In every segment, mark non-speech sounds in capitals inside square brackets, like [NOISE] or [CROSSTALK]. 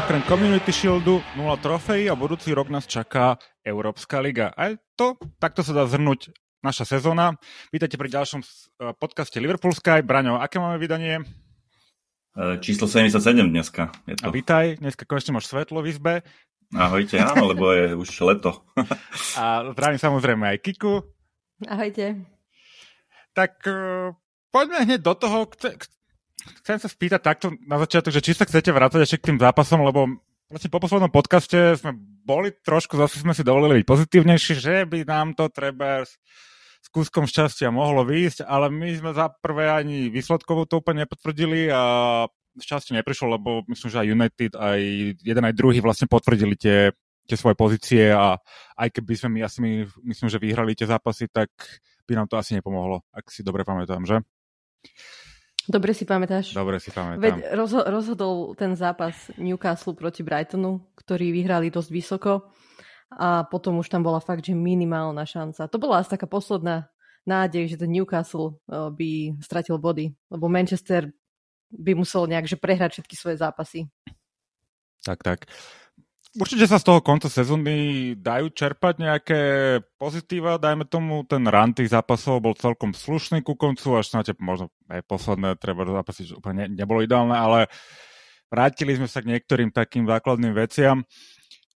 Okrem Community Shieldu 0 trofejí a budúci rok nás čaká Európska liga. A to, takto sa dá zhrnúť naša sezóna. Vítajte pri ďalšom e, podcaste Liverpool Sky. Braňo, aké máme vydanie? E, číslo 77 dneska. Je to. A vítaj, dneska konečne máš svetlo v izbe. Ahojte, áno, lebo je [LAUGHS] už leto. a zdravím samozrejme aj Kiku. Ahojte. Tak uh, poďme hneď do toho. Chce, chcem sa spýtať takto na začiatok, že či sa chcete vrácať ešte k tým zápasom, lebo vlastne po poslednom podcaste sme boli trošku, zase sme si dovolili byť pozitívnejší, že by nám to treba s kúskom šťastia mohlo výjsť, ale my sme za prvé ani výsledkovo to úplne nepotvrdili a šťastie neprišlo, lebo myslím, že aj United, aj jeden aj druhý vlastne potvrdili tie, tie svoje pozície a aj keby sme my asi my, myslím, že vyhrali tie zápasy, tak by nám to asi nepomohlo, ak si dobre pamätám, že? Dobre si pamätáš. Dobre si pamätám. Veď rozho- rozhodol ten zápas Newcastle proti Brightonu, ktorý vyhrali dosť vysoko a potom už tam bola fakt, že minimálna šanca. To bola asi taká posledná nádej, že ten Newcastle eh, by stratil body, lebo Manchester by musel nejak že prehrať všetky svoje zápasy. Tak, tak. Určite sa z toho konca sezóny dajú čerpať nejaké pozitíva, dajme tomu, ten run tých zápasov bol celkom slušný ku koncu, až snáď možno aj posledné treba zápasy, že úplne nebolo ideálne, ale vrátili sme sa k niektorým takým základným veciam.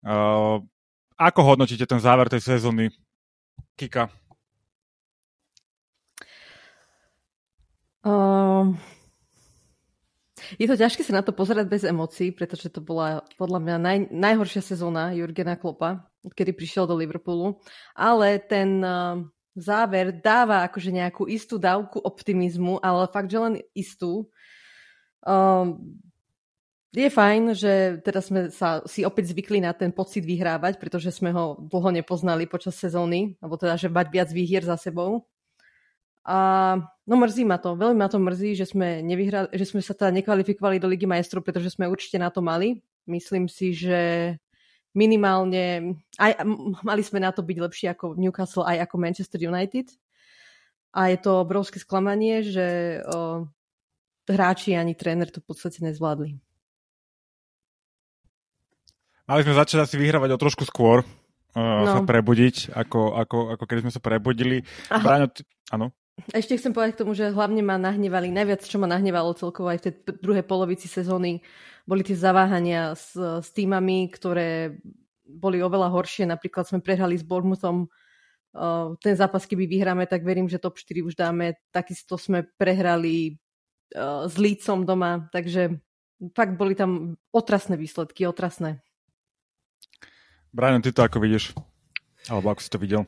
Uh, ako hodnotíte ten záver tej sezóny? Kika? Uh, je to ťažké sa na to pozerať bez emócií, pretože to bola podľa mňa naj, najhoršia sezóna Jurgena Klopa, kedy prišiel do Liverpoolu. Ale ten uh, záver dáva akože nejakú istú dávku optimizmu, ale fakt, že len istú. Uh, je fajn, že teda sme sa si opäť zvykli na ten pocit vyhrávať, pretože sme ho dlho nepoznali počas sezóny, alebo teda, že mať viac výhier za sebou. A no mrzí ma to, veľmi ma to mrzí, že sme, nevyhrali, že sme sa teda nekvalifikovali do Ligy majstrov, pretože sme určite na to mali. Myslím si, že minimálne, aj, mali sme na to byť lepší ako Newcastle, aj ako Manchester United. A je to obrovské sklamanie, že o, hráči ani tréner to v podstate nezvládli. Mali sme začať asi vyhrávať o trošku skôr, uh, no. sa prebudiť, ako, ako, ako keď sme sa prebudili. Bráňo, ty... áno? Ešte chcem povedať k tomu, že hlavne ma nahnevali, najviac čo ma nahnevalo celkovo aj v tej druhej polovici sezóny, boli tie zaváhania s, s týmami, ktoré boli oveľa horšie. Napríklad sme prehrali s Bournemouthom uh, ten zápas, keby vyhráme, tak verím, že top 4 už dáme. Takisto sme prehrali uh, s Lícom doma, takže fakt boli tam otrasné výsledky, otrasné. Brian, ty to ako vidíš? Alebo ako si to videl?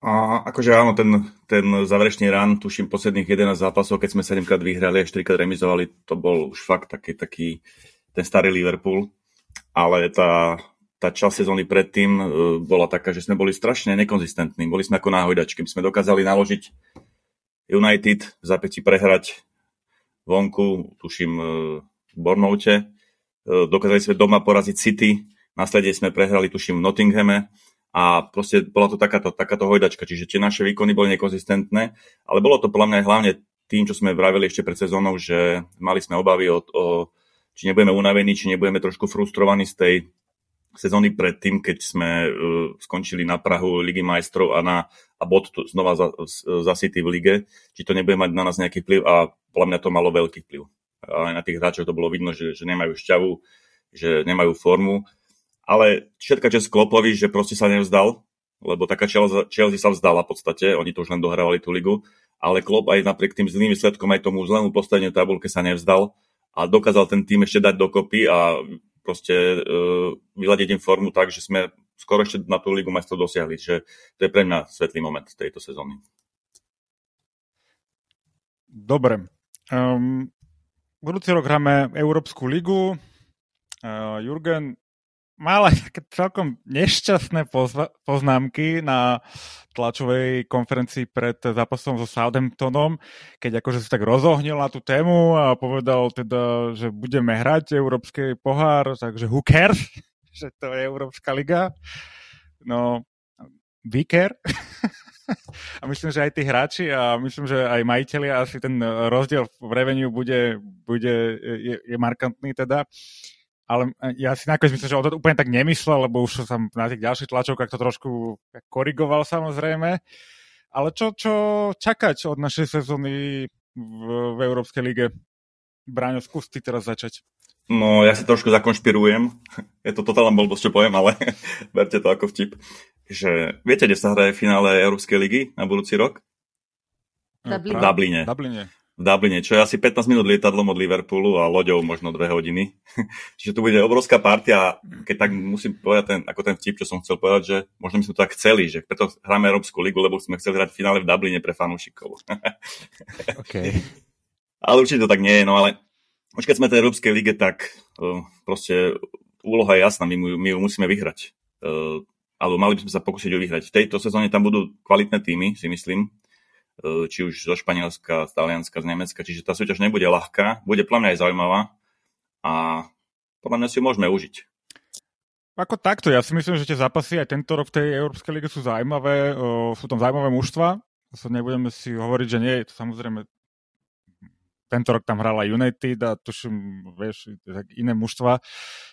A akože áno, ten, ten záverečný run, tuším posledných 11 zápasov, keď sme 7 krát vyhrali a 4 krát remizovali, to bol už fakt taký, taký ten starý Liverpool. Ale tá, tá časť sezóny predtým uh, bola taká, že sme boli strašne nekonzistentní. Boli sme ako náhojdačky. My sme dokázali naložiť United, v zápäti prehrať vonku, tuším uh, v Bornoute. Uh, dokázali sme doma poraziť City, následne sme prehrali, tuším, v Nottinghame a proste bola to takáto, takáto hojdačka, čiže tie naše výkony boli nekonzistentné, ale bolo to podľa mňa hlavne tým, čo sme vravili ešte pred sezónou, že mali sme obavy o, o či nebudeme unavení, či nebudeme trošku frustrovaní z tej sezóny predtým, keď sme uh, skončili na Prahu Ligy majstrov a, na, a bod tu znova za, za City v lige, či to nebude mať na nás nejaký vplyv a podľa mňa to malo veľký vplyv. Aj na tých hráčov to bolo vidno, že, že nemajú šťavu, že nemajú formu ale všetka čas Klopovi, že proste sa nevzdal, lebo taká Chelsea, sa vzdala v podstate, oni to už len dohrávali tú ligu, ale Klopp aj napriek tým zlým výsledkom aj tomu zlému postaveniu tabulke sa nevzdal a dokázal ten tým ešte dať dokopy a proste uh, vyladiť im formu tak, že sme skoro ešte na tú ligu majstrov dosiahli, že to je pre mňa svetlý moment tejto sezóny. Dobre. Um, budúci rok hráme Európsku ligu. Uh, Jurgen, mal aj také celkom nešťastné poznámky na tlačovej konferencii pred zápasom so Southamptonom, keď akože sa tak rozohnil na tú tému a povedal teda, že budeme hrať Európsky pohár, takže who cares, [LAUGHS] že to je Európska liga. No, we care. [LAUGHS] a myslím, že aj tí hráči a myslím, že aj majiteľi asi ten rozdiel v revenue bude, bude je, je markantný teda. Ale ja si nakoniec myslím, že on to úplne tak nemyslel, lebo už som na tých ďalších tlačovkách to trošku korigoval samozrejme. Ale čo, čo čakať od našej sezóny v, v Európskej lige? Bráňo, skús ty teraz začať. No, ja si trošku zakonšpirujem. [LAUGHS] Je to totálna blbosť, čo poviem, ale [LAUGHS] berte to ako vtip. Že viete, kde sa hraje finále Európskej ligy na budúci rok? Dublin. V Dubline. Dubline. V Dubline, čo je asi 15 minút lietadlom od Liverpoolu a loďou možno 2 hodiny. [LAUGHS] Čiže tu bude obrovská partia. Keď tak musím povedať ten, ako ten vtip, čo som chcel povedať, že možno my sme to tak chceli, že preto hráme Európsku ligu, lebo sme chceli hrať v finále v Dubline pre fanúšikov. [LAUGHS] okay. Ale určite to tak nie je, no ale už keď sme v tej Európskej lige, tak uh, proste úloha je jasná, my, my ju musíme vyhrať. Uh, alebo mali by sme sa pokúsiť ju vyhrať. V tejto sezóne tam budú kvalitné týmy, si myslím, či už zo Španielska, z Talianska, z Nemecka, čiže tá súťaž nebude ľahká, bude plne aj zaujímavá. A podľa mňa si ju môžeme užiť. Ako takto, ja si myslím, že tie zápasy aj tento rok v tej Európskej lige sú zaujímavé, sú tam zaujímavé mužstva, zase nebudeme si hovoriť, že nie je to samozrejme tento rok tam hrala United a tuším, vieš, iné mužstva,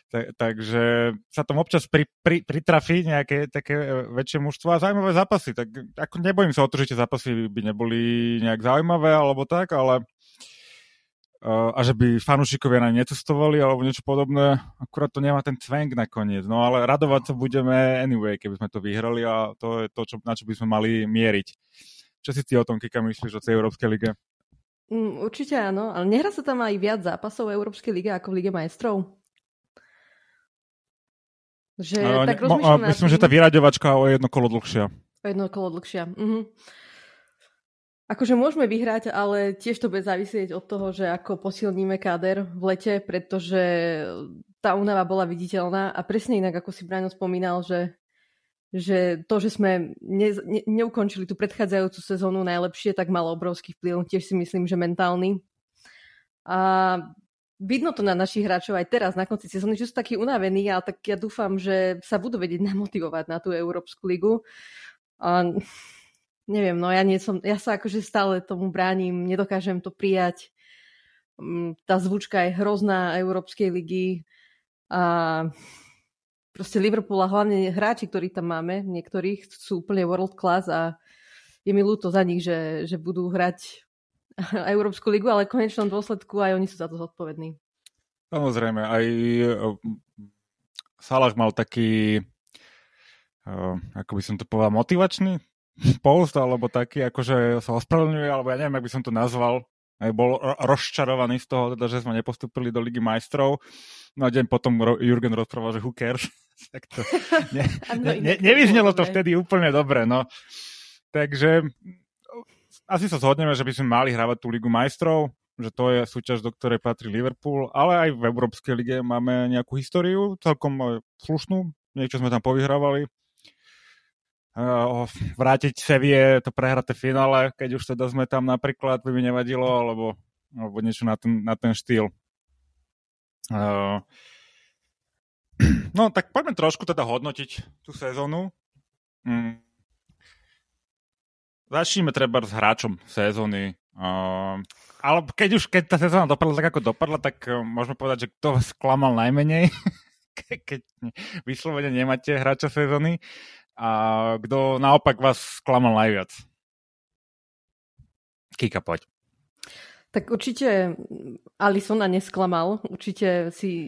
tak, takže sa tam občas pri, pri, pritrafí nejaké také e, väčšie mužstva a zaujímavé zápasy, tak ako nebojím sa o to, že tie zápasy by neboli nejak zaujímavé alebo tak, ale uh, a že by fanúšikovia na necestovali alebo niečo podobné, akurát to nemá ten cvenk nakoniec, no ale radovať sa budeme anyway, keby sme to vyhrali a to je to, čo, na čo by sme mali mieriť. Čo si ty o tom, Kika, myslíš o tej Európskej lige? Mm, určite áno, ale nehrá sa tam aj viac zápasov v Európskej lige ako v Lige majstrov? Že, no, tak ne, mo, myslím, že tá vyraďovačka o jedno kolo dlhšia. O jedno kolo dlhšia. Mhm. Akože môžeme vyhrať, ale tiež to bude závisieť od toho, že ako posilníme káder v lete, pretože tá únava bola viditeľná a presne inak, ako si Braňo spomínal, že že to, že sme ne, ne, neukončili tú predchádzajúcu sezónu najlepšie, tak malo obrovský vplyv. Tiež si myslím, že mentálny. A vidno to na našich hráčov aj teraz, na konci sezóny, že sú takí unavení, a tak ja dúfam, že sa budú vedieť namotivovať na tú Európsku ligu. A neviem, no ja, nie som, ja sa akože stále tomu bránim, nedokážem to prijať. Mm, tá zvučka je hrozná Európskej ligy a proste Liverpool a hlavne hráči, ktorí tam máme, niektorých sú úplne world class a je mi ľúto za nich, že, že budú hrať [LAUGHS] Európsku ligu, ale v konečnom dôsledku aj oni sú za to zodpovední. Samozrejme, aj eh, Salah mal taký, eh, ako by som to povedal, motivačný [LAUGHS] post, alebo taký, akože sa ospravedlňuje, alebo ja neviem, ak by som to nazval, aj bol rozčarovaný z toho, teda, že sme nepostupili do Ligy majstrov. No a deň potom Jurgen rozprával, že who cares. [LAUGHS] tak to ne, [LAUGHS] ne, ne, nevyznelo to vtedy úplne dobre. No. Takže asi sa zhodneme, že by sme mali hrávať tú Ligu majstrov, že to je súťaž, do ktorej patrí Liverpool, ale aj v Európskej lige máme nejakú históriu, celkom slušnú, niečo sme tam povyhrávali vrátiť Sevie to prehraté finále, keď už teda sme tam napríklad, by mi nevadilo, alebo, alebo niečo na ten, na ten štýl. Uh, [CLEARS THROAT] no, tak poďme trošku teda hodnotiť tú sezónu. Mm. Začneme treba s hráčom sezóny. Uh, ale keď už keď tá sezóna dopadla tak, ako dopadla, tak môžeme povedať, že kto sklamal najmenej, [LAUGHS] keď vyslovene nemáte hráča sezóny. A kto naopak vás sklamal najviac? Kika, poď. Tak určite Alisona nesklamal, určite si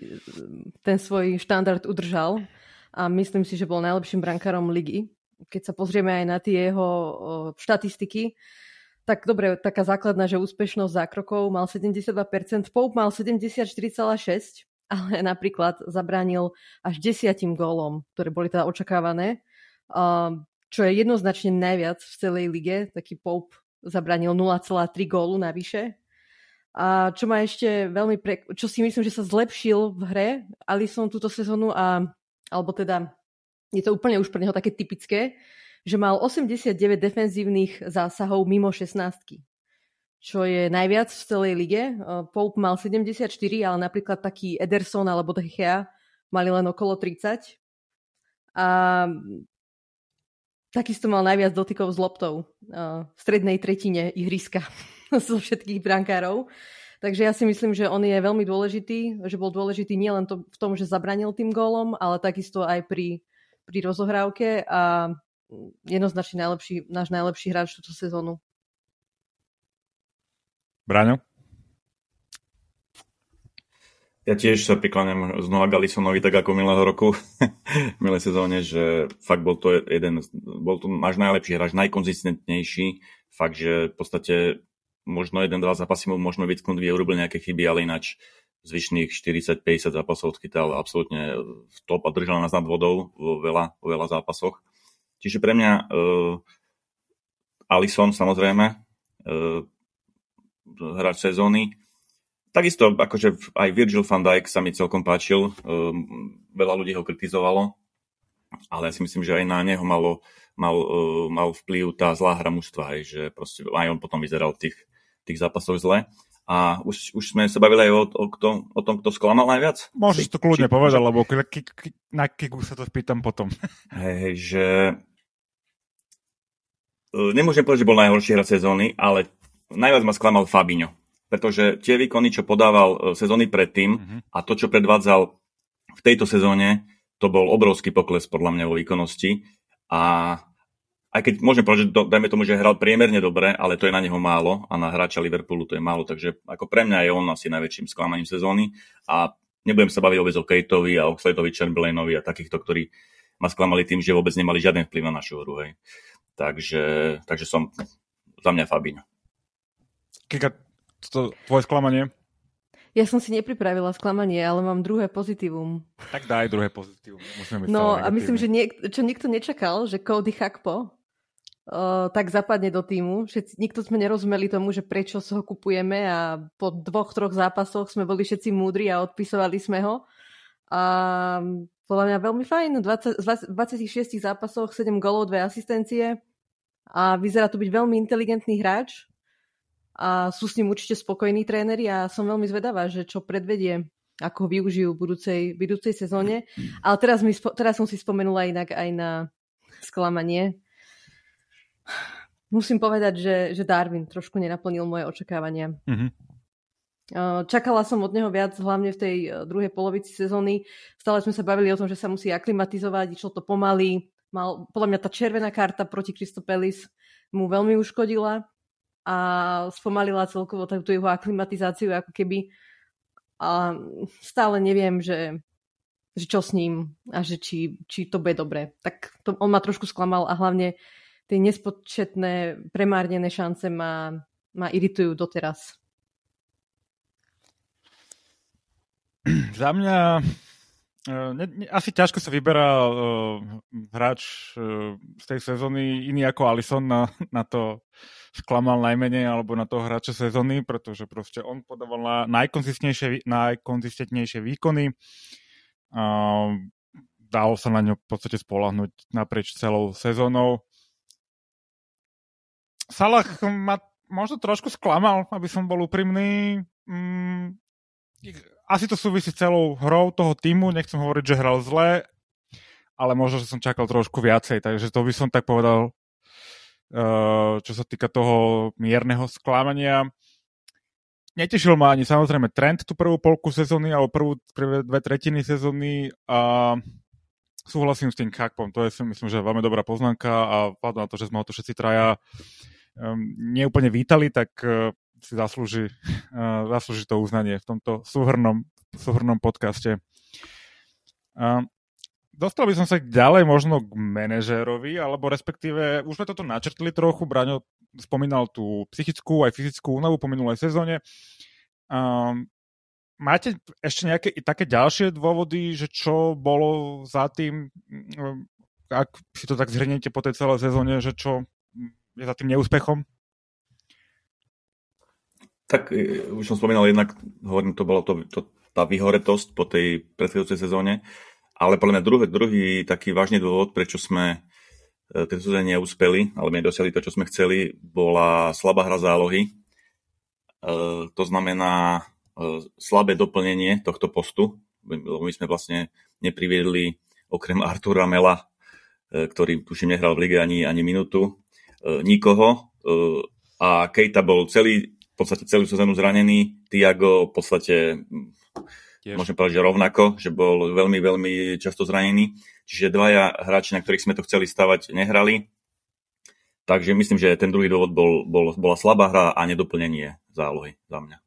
ten svoj štandard udržal a myslím si, že bol najlepším brankárom ligy. Keď sa pozrieme aj na tie jeho štatistiky, tak dobre, taká základná, že úspešnosť zákrokov mal 72%, Pope mal 74,6%, ale [LAUGHS] napríklad zabránil až desiatim gólom, ktoré boli teda očakávané čo je jednoznačne najviac v celej lige. Taký Pope zabranil 0,3 gólu navyše. A čo ma ešte veľmi pre... čo si myslím, že sa zlepšil v hre Alison túto sezónu a alebo teda je to úplne už pre neho také typické, že mal 89 defenzívnych zásahov mimo 16 čo je najviac v celej lige. Pope mal 74, ale napríklad taký Ederson alebo De Gea mali len okolo 30. A Takisto mal najviac dotykov s loptou uh, v strednej tretine ihriska [LAUGHS] zo všetkých brankárov. Takže ja si myslím, že on je veľmi dôležitý, že bol dôležitý nielen to, v tom, že zabranil tým gólom, ale takisto aj pri, pri rozohrávke a jednoznačne najlepší, náš najlepší hráč túto sezónu. Braňo? Ja tiež sa prikláňam znova Galisonovi tak ako minulého roku, [LAUGHS] milé sezóne, že fakt bol to jeden, bol to náš najlepší hráč, najkonzistentnejší, fakt, že v podstate možno jeden, dva zápasy mu možno vytknúť, vie urobil nejaké chyby, ale ináč zvyšných 40-50 zápasov odchytal absolútne v top a držal nás nad vodou vo veľa, vo veľa zápasoch. Čiže pre mňa uh, Alison samozrejme, uh, hráč sezóny, Takisto akože aj Virgil van Dijk sa mi celkom páčil, um, veľa ľudí ho kritizovalo, ale ja si myslím, že aj na neho malo, mal, uh, mal vplyv tá zlá hra mužstva, aj, že proste aj on potom vyzeral v tých, tých zápasoch zle. A už, už sme sa bavili aj o, o, kto, o tom, kto sklamal najviac. Môžeš to kľudne či, povedať, lebo na kiku sa to spýtam potom. [LAUGHS] Hej, že uh, nemôžem povedať, že bol najhorší hra sezóny, ale najviac ma sklamal Fabinho pretože tie výkony, čo podával e, sezóny predtým uh-huh. a to, čo predvádzal v tejto sezóne, to bol obrovský pokles podľa mňa vo výkonnosti a aj keď môžem povedať, že do, dajme tomu, že hral priemerne dobre, ale to je na neho málo a na hráča Liverpoolu to je málo, takže ako pre mňa je on asi najväčším sklamaním sezóny a nebudem sa baviť vôbec o Kateovi a Oxladeovi, Chamberlainovi a takýchto, ktorí ma sklamali tým, že vôbec nemali žiaden vplyv na našu hru. Hej. Takže, takže som za mňa Fabín. Kika, to tvoje sklamanie? Ja som si nepripravila sklamanie, ale mám druhé pozitívum. Tak daj druhé pozitívum. Musíme byť no a myslím, že niek- čo nikto nečakal, že Cody Hakpo uh, tak zapadne do týmu. Všetci, nikto sme nerozumeli tomu, že prečo ho kupujeme a po dvoch, troch zápasoch sme boli všetci múdri a odpisovali sme ho. A podľa mňa veľmi fajn. 20, 26 zápasoch 7 golov, 2 asistencie a vyzerá to byť veľmi inteligentný hráč a sú s ním určite spokojní tréneri a som veľmi zvedavá, že čo predvedie, ako ho využijú v budúcej, budúcej sezóne. Ale teraz, mi, teraz som si spomenula inak aj na sklamanie. Musím povedať, že, že Darwin trošku nenaplnil moje očakávania. Mm-hmm. Čakala som od neho viac, hlavne v tej druhej polovici sezóny. Stále sme sa bavili o tom, že sa musí aklimatizovať, išlo to pomaly. Mal, podľa mňa tá červená karta proti Kristopelis mu veľmi uškodila a spomalila celkovo tú jeho aklimatizáciu ako keby. A stále neviem, že, že čo s ním a že či, či to bude dobre. Tak to, on ma trošku sklamal a hlavne tie nespočetné premárnené šance ma, ma iritujú doteraz. Za mňa uh, ne, ne, asi ťažko sa vyberá uh, hráč uh, z tej sezóny iný ako Alison na, na to sklamal najmenej alebo na toho hráča sezóny, pretože proste on podával na najkonzistentnejšie, najkonzistentnejšie výkony. A dalo sa na ňo v podstate spolahnuť naprieč celou sezónou. Salah ma možno trošku sklamal, aby som bol úprimný. Mm, asi to súvisí celou hrou toho týmu, nechcem hovoriť, že hral zle, ale možno, že som čakal trošku viacej, takže to by som tak povedal čo sa týka toho mierneho sklamania. Netešil ma ani samozrejme trend tú prvú polku sezóny alebo prvú, prvé dve tretiny sezóny a súhlasím s tým Kakpom. To je si myslím, že veľmi dobrá poznámka a vzhľadom na to, že sme ho tu všetci traja um, neúplne vítali, tak uh, si zaslúži, uh, zaslúži to uznanie v tomto súhrnom, súhrnom podcaste. Uh, dostal by som sa ďalej možno k manažérovi, alebo respektíve, už sme toto načrtli trochu, Braňo spomínal tú psychickú aj fyzickú únavu po minulej sezóne. Um, máte ešte nejaké také ďalšie dôvody, že čo bolo za tým, um, ak si to tak zhrniete po tej celej sezóne, že čo je za tým neúspechom? Tak e, už som spomínal jednak, hovorím, to bolo to, to, tá vyhoretosť po tej predchádzajúcej sezóne. Ale podľa mňa druhý, druhý taký vážny dôvod, prečo sme e, tento sezóne neúspeli, alebo nedosiahli to, čo sme chceli, bola slabá hra zálohy. E, to znamená e, slabé doplnenie tohto postu. My sme vlastne nepriviedli okrem Artura Mela, ktorý tuším nehral v lige ani, ani minútu, nikoho. A Kejta bol celý, podstate celú sezónu zranený, Tiago v podstate Tiež. môžem povedať, že rovnako, že bol veľmi, veľmi často zranený. Čiže dvaja hráči, na ktorých sme to chceli stavať, nehrali. Takže myslím, že ten druhý dôvod bol, bol, bola slabá hra a nedoplnenie zálohy za mňa.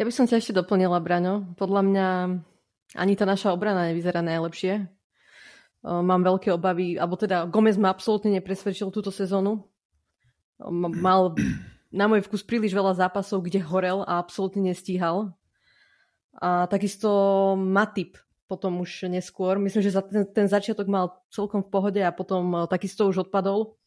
Ja by som ťa ešte doplnila, Braňo. Podľa mňa ani tá naša obrana nevyzerá najlepšie. Mám veľké obavy, alebo teda Gomez ma absolútne nepresvedčil túto sezónu. Mal na môj vkus príliš veľa zápasov, kde horel a absolútne nestíhal. A takisto Matip potom už neskôr. Myslím, že za ten, ten začiatok mal celkom v pohode a potom takisto už odpadol.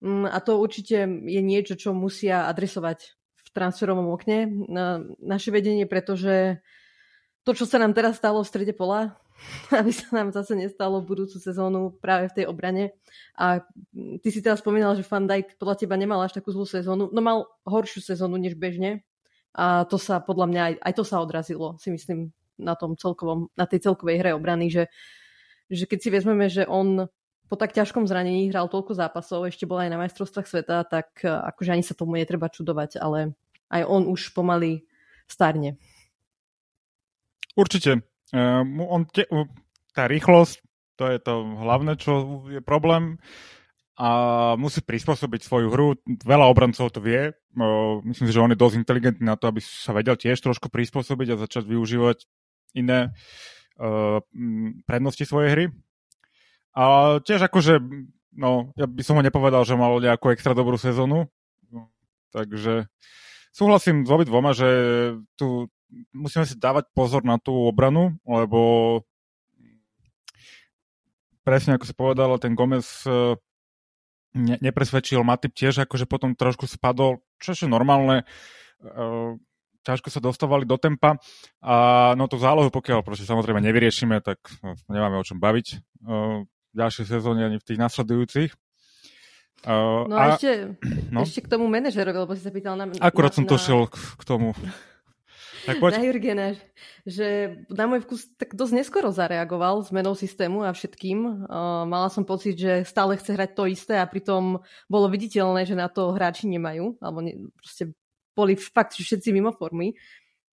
Mm, a to určite je niečo, čo musia adresovať transferovom okne na naše vedenie, pretože to, čo sa nám teraz stalo v strede pola, [LAUGHS] aby sa nám zase nestalo v budúcu sezónu práve v tej obrane. A ty si teraz spomínal, že Van Dijk podľa teba nemal až takú zlú sezónu. No mal horšiu sezónu než bežne. A to sa podľa mňa aj, aj to sa odrazilo, si myslím, na tom celkovom, na tej celkovej hre obrany, že, že keď si vezmeme, že on po tak ťažkom zranení hral toľko zápasov, ešte bol aj na majstrovstvách sveta, tak akože ani sa tomu netreba čudovať, ale aj on už pomaly starne. Určite. Um, on te, tá rýchlosť, to je to hlavné, čo je problém a musí prispôsobiť svoju hru. Veľa obrancov to vie. Myslím si, že on je dosť inteligentný na to, aby sa vedel tiež trošku prispôsobiť a začať využívať iné prednosti svojej hry. A tiež akože, no, ja by som ho nepovedal, že mal nejakú extra dobrú sezónu. Takže súhlasím s dvoma, že tu musíme si dávať pozor na tú obranu, lebo presne ako si povedal, ten Gomez e, ne, nepresvedčil Matip tiež, akože potom trošku spadol, čo je normálne, e, ťažko sa dostávali do tempa a no tú zálohu, pokiaľ proste samozrejme nevyriešime, tak no, nemáme o čom baviť e, v ďalšej sezóne ani v tých nasledujúcich. Uh, no a, a ešte, no? ešte k tomu manažerovi, lebo si sa pýtal na... Akurát na, som to šiel k, k tomu. Tak poď. Na Jurgena, že na môj vkus tak dosť neskoro zareagoval zmenou systému a všetkým. Mala som pocit, že stále chce hrať to isté a pritom bolo viditeľné, že na to hráči nemajú, alebo ne, proste boli fakt všetci mimo formy.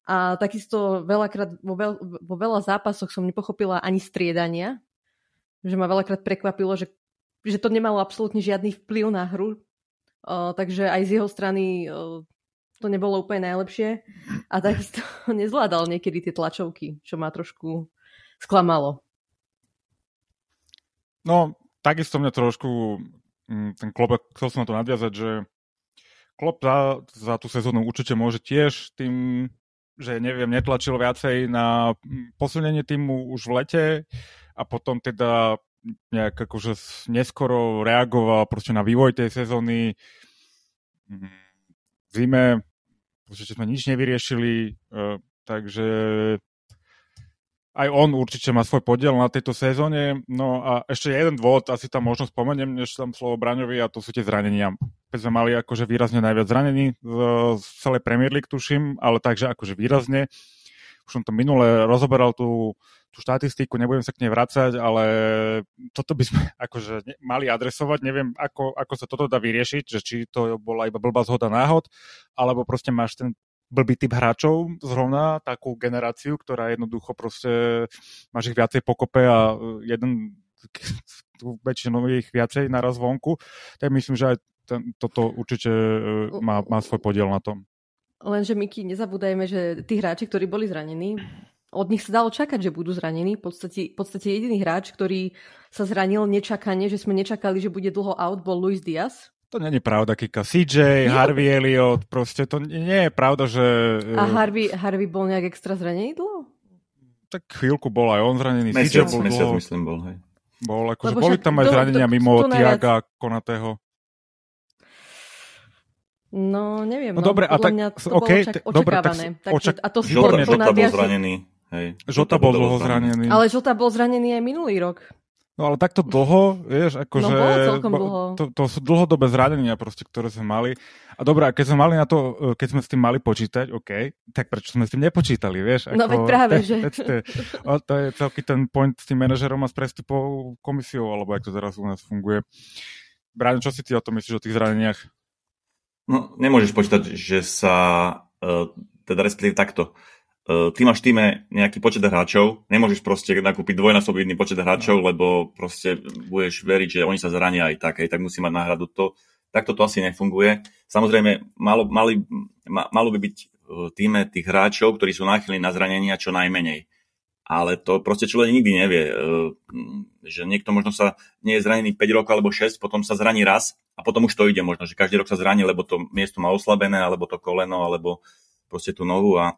A takisto veľakrát vo, veľ, vo veľa zápasoch som nepochopila ani striedania, že ma veľakrát prekvapilo, že že to nemalo absolútne žiadny vplyv na hru. Uh, takže aj z jeho strany uh, to nebolo úplne najlepšie. A takisto [LAUGHS] nezvládal niekedy tie tlačovky, čo ma trošku sklamalo. No, takisto mňa trošku mm, ten klop, chcel som na to nadviazať, že klop za, za tú sezónu určite môže tiež tým, že neviem, netlačil viacej na mm, posilnenie týmu už v lete a potom teda nejak akože neskoro reagoval proste na vývoj tej sezóny. Mm, v zime proste sme nič nevyriešili, e, takže aj on určite má svoj podiel na tejto sezóne. No a ešte jeden dôvod, asi tam možno spomeniem, než tam slovo Braňovi, a to sú tie zranenia. Keď sme mali akože výrazne najviac zranení z, celej Premier League, tuším, ale takže akože výrazne. Už som to minule rozoberal tú tú štatistiku, nebudem sa k nej vrácať, ale toto by sme [LAUGHS] akože mali adresovať. Neviem, ako, ako sa toto dá vyriešiť, že či to bola iba blbá zhoda náhod, alebo proste máš ten blbý typ hráčov, zrovna takú generáciu, ktorá jednoducho proste, máš ich viacej pokope a jeden [LAUGHS] väčšinou ich viacej naraz vonku, tak myslím, že aj ten, toto určite e, má, má svoj podiel na tom. Lenže, Miki, nezabúdajme, že tí hráči, ktorí boli zranení, od nich sa dalo čakať, že budú zranení. V podstate, v podstate jediný hráč, ktorý sa zranil nečakane, že sme nečakali, že bude dlho out, bol Luis Diaz. To není pravda, Kika. CJ, jo. Harvey Elliot, proste to nie je pravda, že... A e, Harvey, Harvey bol nejak extra zranený dlho? Tak chvíľku bol aj on zranený. Mesiac, bol mesiac dlho. myslím bol, hej. Bol, akože boli tam aj zranenia to, mimo to Tiaga, Konatého. No, neviem. No, no dobre, a tak, mňa to okay, bolo čak, očakávané. Dobre, tak, očak... a to Žota, Žota bol zranený. Hej, Žota bol dlho zranený. Ale Žota bol zranený aj minulý rok. No ale takto dlho, vieš, akože... No bolo celkom dlho. To, to sú dlhodobé zranenia proste, ktoré sme mali. A dobré, a keď sme mali na to, keď sme s tým mali počítať, OK, tak prečo sme s tým nepočítali, vieš? No, ako, no veď práve, to, že... To, to, to je celý ten point s tým manažerom a s prestupovou komisiou, alebo jak to teraz u nás funguje. Bráňo, čo si ty o tom myslíš, o tých zraneniach? No, nemôžeš počítať, že sa, uh, teda respektíve takto, uh, ty máš týme nejaký počet hráčov, nemôžeš proste nakúpiť dvojnásobný počet hráčov, no. lebo proste budeš veriť, že oni sa zrania aj tak, aj tak musí mať náhradu. To, takto to asi nefunguje. Samozrejme, malo, mali, ma, malo by byť týme tých hráčov, ktorí sú náchylní na zranenia čo najmenej ale to proste človek nikdy nevie, e, že niekto možno sa nie je zranený 5 rokov alebo 6, potom sa zraní raz a potom už to ide možno, že každý rok sa zraní, lebo to miesto má oslabené, alebo to koleno, alebo proste tú nohu a,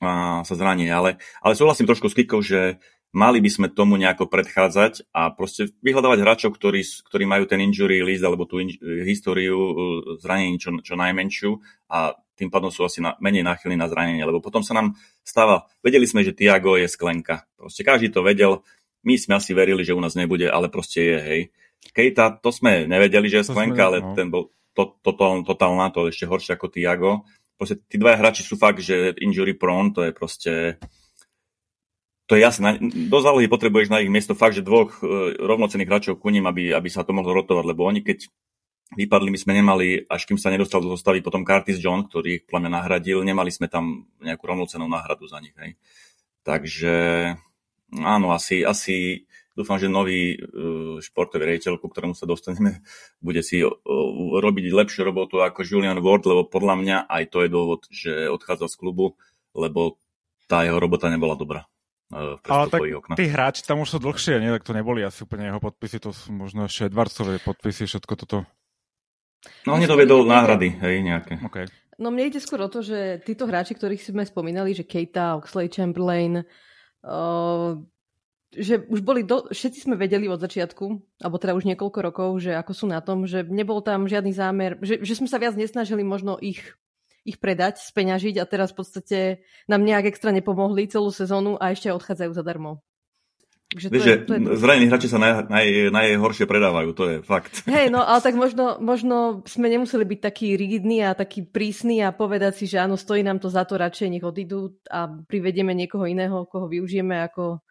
a sa zraní. Ale, ale súhlasím trošku s Kikou, že mali by sme tomu nejako predchádzať a proste vyhľadávať hráčov, ktorí, ktorí majú ten injury list alebo tú in, históriu e, zranení čo, čo najmenšiu a tým pádom sú asi na, menej náchylní na zranenie, lebo potom sa nám stáva, vedeli sme, že Tiago je sklenka. Proste každý to vedel, my sme asi verili, že u nás nebude, ale proste je, hej. Kejta, to sme nevedeli, že je sklenka, ale no. ten bol to, to, to, totálna, to ešte horšie ako Tiago. Proste tí dvaja hráči sú fakt, že injury prone, to je proste to je jasné. Do zálohy potrebuješ na ich miesto fakt, že dvoch e, rovnocených hráčov ku ním, aby, aby sa to mohlo rotovať, lebo oni keď vypadli, my sme nemali, až kým sa nedostal do zostavy potom Curtis John, ktorý ich plame nahradil, nemali sme tam nejakú rovnocenú náhradu za nich. Hej. Takže áno, asi, asi dúfam, že nový uh, športový rejiteľ, ku ktorému sa dostaneme, [LAUGHS] bude si uh, robiť lepšiu robotu ako Julian Ward, lebo podľa mňa aj to je dôvod, že odchádza z klubu, lebo tá jeho robota nebola dobrá. Uh, Ale tak okna. tí hráči tam už sú dlhšie, nie? tak to neboli asi úplne jeho podpisy, to sú možno ešte Edwardsové podpisy, všetko toto. No on nedovedol náhrady, hej, nejaké. Okay. No mne ide skôr o to, že títo hráči, ktorých sme spomínali, že Keita, Oxley Chamberlain, uh, že už boli, do, všetci sme vedeli od začiatku, alebo teda už niekoľko rokov, že ako sú na tom, že nebol tam žiadny zámer, že, že sme sa viac nesnažili možno ich, ich predať, speňažiť a teraz v podstate nám nejak extra nepomohli celú sezónu a ešte odchádzajú zadarmo. Takže Vieš, že to je... zranení hráči sa naj, naj, najhoršie predávajú, to je fakt. Hej, no ale [LAUGHS] tak možno, možno sme nemuseli byť takí rigidní a takí prísni a povedať si, že áno, stojí nám to za to, radšej nech odídu a privedieme niekoho iného, koho využijeme ako,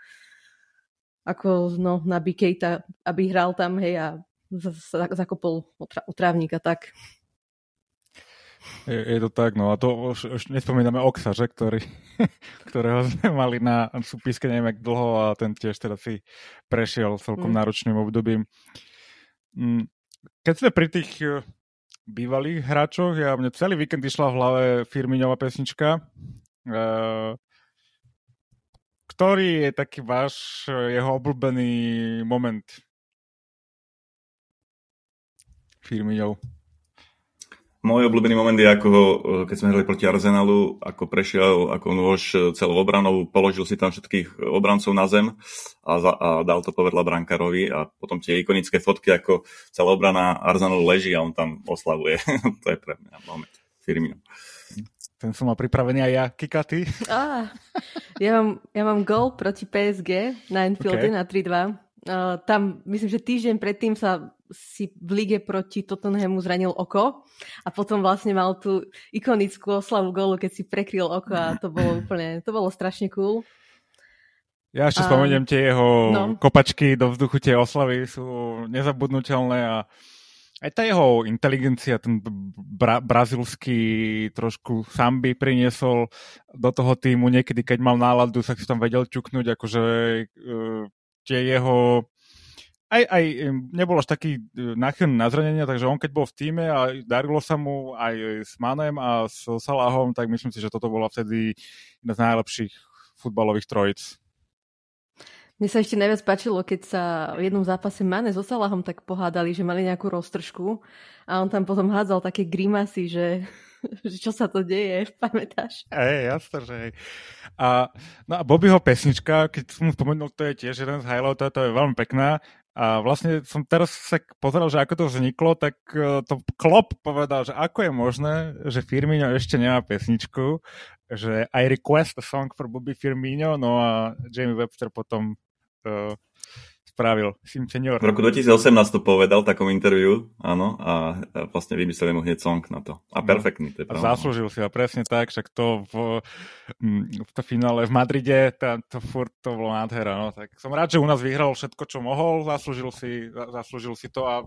ako no, na Bikejta, aby hral tam, hej, a zakopol utrávnika, tak. Je, je to tak, no a to už, už nespomíname Oxa, že, ktorý, [LAUGHS] ktorého sme mali na súpiske neviem jak dlho a ten tiež teda si prešiel celkom mm. náročným obdobím. Mm, keď sme pri tých e, bývalých hráčoch, ja mne celý víkend išla v hlave Firmiňová pesnička, uh, ktorý je taký váš, e, jeho obľúbený moment Firmiňov? Môj obľúbený moment je, ako ho, eh, keď sme hrali proti Arsenalu, ako prešiel ako nôž eh, celou obranou, položil si tam všetkých obrancov na zem a, za, a dal to povedla brankárovi a potom tie ikonické fotky, ako celá obrana Arsenalu leží a on tam oslavuje. [LAUGHS] to je pre mňa moment. Firmino. Ten som mal pripravený aj ja. Kika, ty? Ah, ja, mám, ja mám gol proti PSG na Enfielde okay. na 3-2 Uh, tam myslím, že týždeň predtým sa si v lige proti Tottenhamu zranil oko a potom vlastne mal tú ikonickú oslavu gólu, keď si prekryl oko a to bolo úplne, to bolo strašne cool. Ja ešte a... spomeniem tie jeho no. kopačky do vzduchu, tie oslavy sú nezabudnutelné a aj tá jeho inteligencia, ten bra- brazilský trošku samby priniesol do toho týmu niekedy, keď mal náladu, sa si tam vedel čuknúť, akože uh, tie jeho aj, aj nebol až taký e, náchylný na zranenia, takže on keď bol v týme a darilo sa mu aj s Manem a s Salahom, tak myslím si, že toto bola vtedy jedna z najlepších futbalových trojic. Mne sa ešte najviac páčilo, keď sa v jednom zápase Mane so Salahom tak pohádali, že mali nejakú roztržku a on tam potom hádzal také grimasy, že že [LAUGHS] čo sa to deje, [LAUGHS] pamätáš? Ej, jasne, že hej. A, no a Bobbyho pesnička, keď som mu spomenul, to je tiež jeden z highlightov, to je veľmi pekná. A vlastne som teraz sa pozeral, že ako to vzniklo, tak e, to Klopp povedal, že ako je možné, že Firmino ešte nemá pesničku, že I request a song for Bobby Firmino, no a Jamie Webster potom uh, spravil, sim senior. V roku 2018 to povedal v takom interviu, áno, a vlastne vymysleli mu hneď song na to. A no. perfektný, to je pravda. Zaslúžil si ho presne tak, však to v, mm, v to finále v Madride, to, to furt to bolo nádhera, no. Tak som rád, že u nás vyhral všetko, čo mohol, zaslúžil si, zaslúžil si to a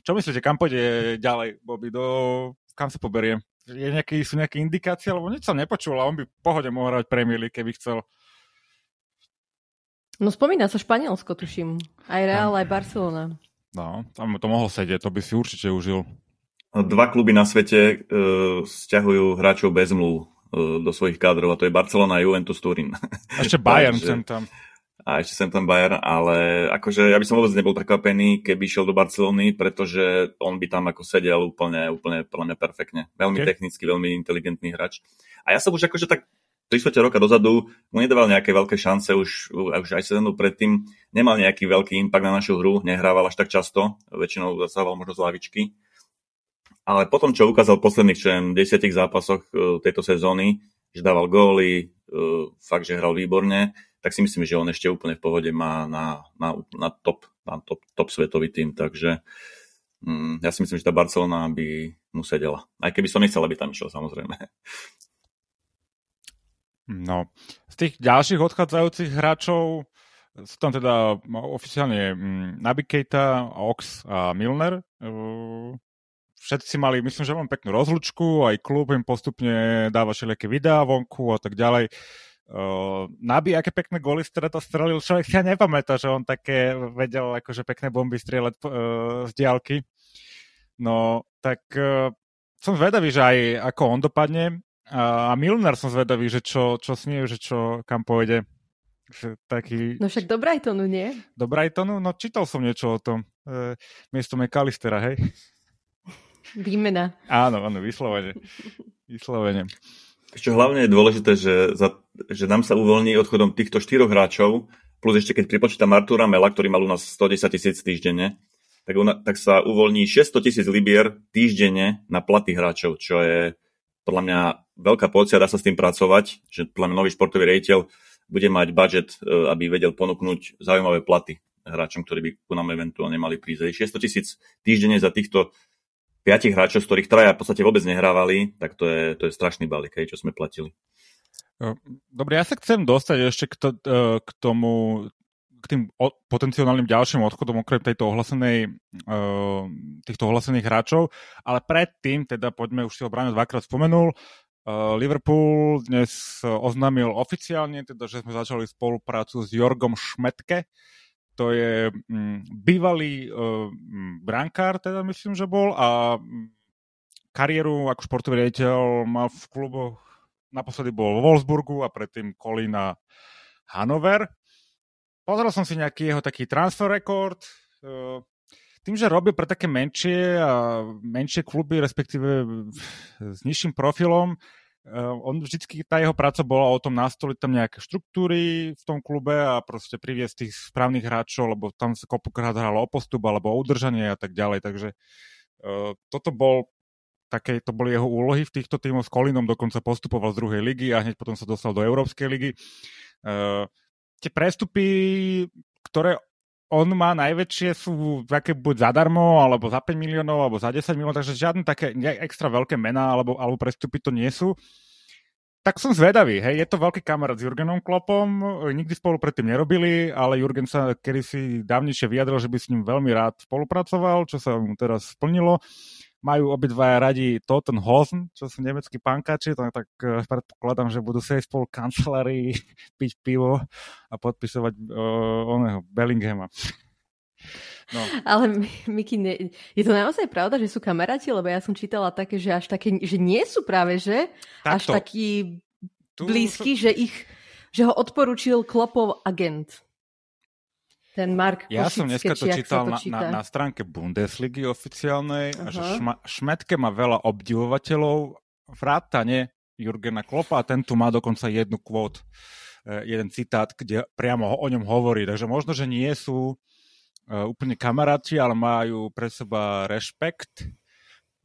čo myslíte, kam pôjde ďalej, Bobby? Do kam sa poberie? Je nejaký, sú nejaké indikácie, alebo nič som nepočul a on by pohode mohol hrať Premier League, keby chcel. No spomína sa Španielsko, tuším. Aj Real, aj Barcelona. No, tam to mohol sedieť, to by si určite užil. Dva kluby na svete uh, stiahujú hráčov bez mluv uh, do svojich kádrov a to je Barcelona a Juventus Turín. Ešte Bayern sem tam a ešte sem tam Bayern, ale akože ja by som vôbec nebol prekvapený, keby išiel do Barcelony, pretože on by tam ako sedel úplne, úplne úplne perfektne. Veľmi okay. technicky, veľmi inteligentný hráč. A ja som už akože tak 3 roka dozadu mu nedával nejaké veľké šance, už, už aj sezónu predtým nemal nejaký veľký impact na našu hru, nehrával až tak často, väčšinou zasával možno z lavičky. Ale potom, čo ukázal posledných čo 10 zápasoch e, tejto sezóny, že dával góly, e, fakt, že hral výborne, tak si myslím, že on ešte úplne v pohode má na, na, na, top, na top, top svetový tým, takže mm, ja si myslím, že tá Barcelona by mu sedela. Aj keby som nechcel, aby tam išiel, samozrejme. No, z tých ďalších odchádzajúcich hráčov sú tam teda oficiálne mm, Naby Keita, Ox a Milner. Všetci mali, myslím, že mám peknú rozlučku, aj klub im postupne dáva všelijaké videá vonku a tak ďalej. Uh, Nabi, aké pekné góly teda to strelil, človek si ja nepamätá, že on také vedel akože pekné bomby strieľať uh, z diálky. No, tak uh, som zvedavý, že aj ako on dopadne. A, a Milner som zvedavý, že čo, čo s ním, že čo, kam pôjde. Že taký... No však do Brightonu, nie? Do Brightonu? No čítal som niečo o tom. E, miesto McAllistera, hej? Výmena. Áno, áno, vyslovene. [LAUGHS] Vyslovene. Ešte hlavne je dôležité, že, za, že nám sa uvoľní odchodom týchto štyroch hráčov, plus ešte keď pripočítam Artura Mela, ktorý mal u nás 110 tisíc týždenne, tak, una, tak sa uvoľní 600 tisíc libier týždenne na platy hráčov, čo je podľa mňa veľká porcia, dá sa s tým pracovať, že podľa mňa nový športový rejiteľ bude mať budget, e, aby vedel ponúknuť zaujímavé platy hráčom, ktorí by ku nám eventuálne mali prísť. 600 tisíc týždenne za týchto piatich hráčov, z ktorých traja v podstate vôbec nehrávali, tak to je, to je strašný balík, čo sme platili. Dobre, ja sa chcem dostať ešte k, to, e, k tomu, k tým potenciálnym ďalším odchodom okrem tejto ohlasenej, e, týchto ohlasených hráčov, ale predtým, teda poďme, už si ho Braňo dvakrát spomenul, e, Liverpool dnes oznámil oficiálne, teda, že sme začali spoluprácu s Jorgom Šmetke, to je mm, bývalý uh, brankár, teda myslím, že bol a mm, kariéru ako športový riaditeľ mal v kluboch, naposledy bol vo Wolfsburgu a predtým Kolín a Hanover. Pozrel som si nejaký jeho taký transfer rekord. Uh, tým, že robil pre také menšie a menšie kluby, respektíve s nižším profilom, Uh, on vždycky, tá jeho práca bola o tom nastoliť tam nejaké štruktúry v tom klube a proste priviesť tých správnych hráčov, lebo tam sa kopukrát hralo o postup alebo o udržanie a tak ďalej. Takže uh, toto bol také, to boli jeho úlohy v týchto tímoch s Kolinom, dokonca postupoval z druhej ligy a hneď potom sa dostal do Európskej ligy. Uh, tie prestupy, ktoré on má najväčšie sú také buď zadarmo, alebo za 5 miliónov, alebo za 10 miliónov, takže žiadne také extra veľké mená alebo, alebo prestupy to nie sú. Tak som zvedavý, hej, je to veľký kamarát s Jurgenom Klopom, nikdy spolu predtým nerobili, ale Jurgen sa kedysi dávnejšie vyjadril, že by s ním veľmi rád spolupracoval, čo sa mu teraz splnilo majú obidvaja radi Hosen, čo sú nemeckí pankáči, tak, tak eh, predpokladám, že budú sedieť spolu kancelárii, [LAUGHS] piť pivo a podpisovať uh, oného Bellinghama. No. Ale Miki, ne, je to naozaj pravda, že sú kamaráti? Lebo ja som čítala také, že až také, že nie sú práve, že? Takto. Až taký blízky, sú... že ich, že ho odporučil Klopov agent ten Mark Ja som dneska to čítal to na, na, na stránke Bundesligy oficiálnej, uh-huh. že šma, Šmetke má veľa obdivovateľov, vrátane Jurgena Klopa a ten tu má dokonca jednu kvót, eh, jeden citát, kde priamo o ňom hovorí. Takže možno, že nie sú uh, úplne kamaráti, ale majú pre seba rešpekt.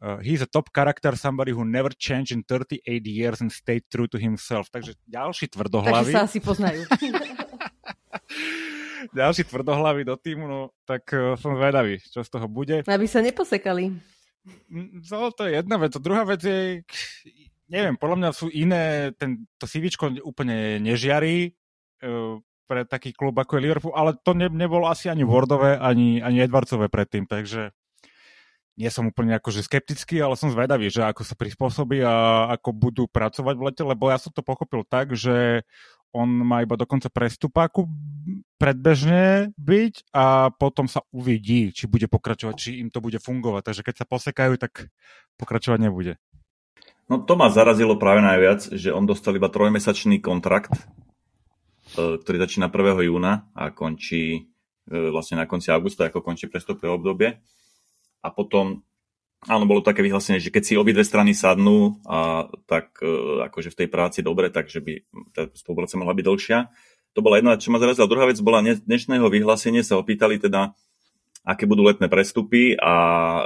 Uh, he's a top character, somebody who never changed in 38 years and stayed true to himself. Takže ďalší tvrdohlavý. Takže sa asi poznajú. [LAUGHS] ďalší tvrdohlavy do týmu, no tak uh, som zvedavý, čo z toho bude. Aby sa neposekali. No, to je jedna vec. A druhá vec je, neviem, podľa mňa sú iné, ten, to CVčko úplne nežiarí uh, pre taký klub ako je Liverpool, ale to ne, nebolo asi ani Wardové, ani, ani Edwardsové predtým, takže nie som úplne akože skeptický, ale som zvedavý, že ako sa prispôsobí a ako budú pracovať v lete, lebo ja som to pochopil tak, že on má iba dokonca prestupáku predbežne byť a potom sa uvidí, či bude pokračovať, či im to bude fungovať. Takže keď sa posekajú, tak pokračovať nebude. No to ma zarazilo práve najviac, že on dostal iba trojmesačný kontrakt, e, ktorý začína 1. júna a končí e, vlastne na konci augusta, ako končí prestupové obdobie. A potom Áno, bolo také vyhlásenie, že keď si obidve strany sadnú, a, tak e, akože v tej práci dobre, takže by tá spolupráca mohla byť dlhšia. To bola jedna, čo ma zarazila. Druhá vec bola dnešného vyhlásenie, sa opýtali teda, aké budú letné prestupy a e,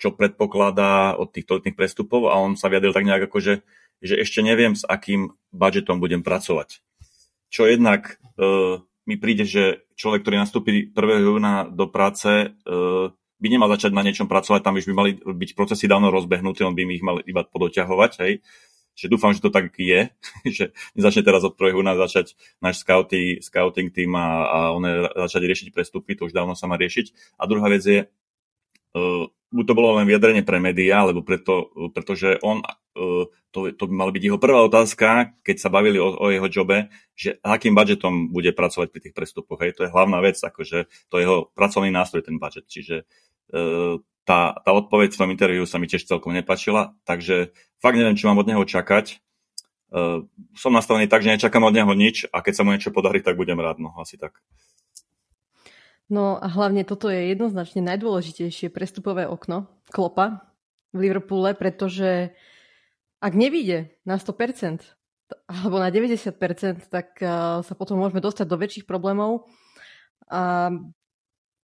čo predpokladá od týchto letných prestupov a on sa vyjadril tak nejak ako, že, že ešte neviem, s akým budžetom budem pracovať. Čo jednak e, mi príde, že človek, ktorý nastúpi 1. júna do práce, by nemal začať na niečom pracovať, tam už by mali byť procesy dávno rozbehnuté, on by ich mal iba podoťahovať, hej. Čiže dúfam, že to tak je, [LAUGHS] že nezačne teraz od 1. júna začať náš scouting, scouting tým a, a one začať riešiť prestupy, to už dávno sa má riešiť. A druhá vec je, uh, buď to bolo len vyjadrenie pre médiá, alebo preto, pretože on, uh, to, to by mala byť jeho prvá otázka, keď sa bavili o, o jeho jobe, že akým budžetom bude pracovať pri tých prestupoch. Hej, to je hlavná vec, akože to je jeho pracovný nástroj, ten budget. Čiže E, tá, tá odpoveď v tom interviu sa mi tiež celkom nepačila, takže fakt neviem, čo mám od neho čakať. Uh, som nastavený tak, že nečakám od neho nič a keď sa mu niečo podarí, tak budem rád, no asi tak. No a hlavne toto je jednoznačne najdôležitejšie prestupové okno Klopa v Liverpoole, pretože ak nevíde na 100% alebo na 90%, tak uh, sa potom môžeme dostať do väčších problémov. A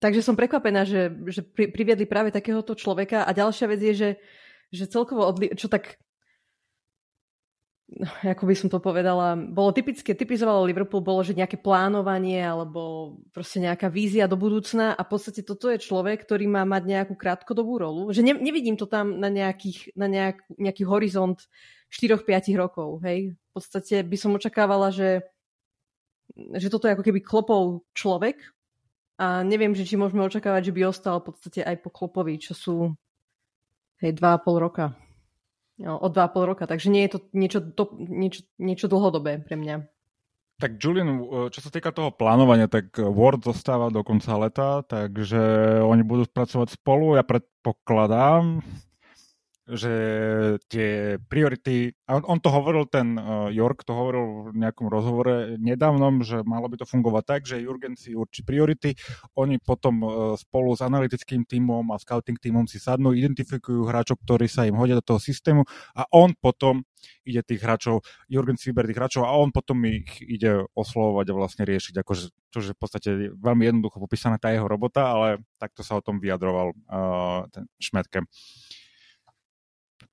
Takže som prekvapená, že, že pri, priviedli práve takéhoto človeka. A ďalšia vec je, že, že celkovo, odli- čo tak [LAUGHS] ako by som to povedala, bolo typické, typizovalo Liverpool, bolo, že nejaké plánovanie alebo proste nejaká vízia do budúcna a v podstate toto je človek, ktorý má mať nejakú krátkodobú rolu. Že ne, nevidím to tam na, nejakých, na nejak, nejaký horizont 4-5 rokov. Hej? V podstate by som očakávala, že, že toto je ako keby klopov človek, a neviem, že či môžeme očakávať, že by ostal v podstate aj po Klopovi, čo sú hej, 2,5 roka. O 2,5 roka, takže nie je to niečo, to, niečo, niečo dlhodobé pre mňa. Tak Julian, čo sa týka toho plánovania, tak Word zostáva do konca leta, takže oni budú pracovať spolu. Ja predpokladám, že tie priority, on, on to hovoril, ten uh, York to hovoril v nejakom rozhovore nedávnom, že malo by to fungovať tak, že Jurgen určí priority, oni potom uh, spolu s analytickým tímom a scouting tímom si sadnú, identifikujú hráčov, ktorí sa im hodia do toho systému a on potom ide tých hráčov, Jurgen si vyberie tých hráčov a on potom ich ide oslovovať a vlastne riešiť, akože, čo je v podstate veľmi jednoducho popísaná tá jeho robota, ale takto sa o tom vyjadroval uh, ten Šmetke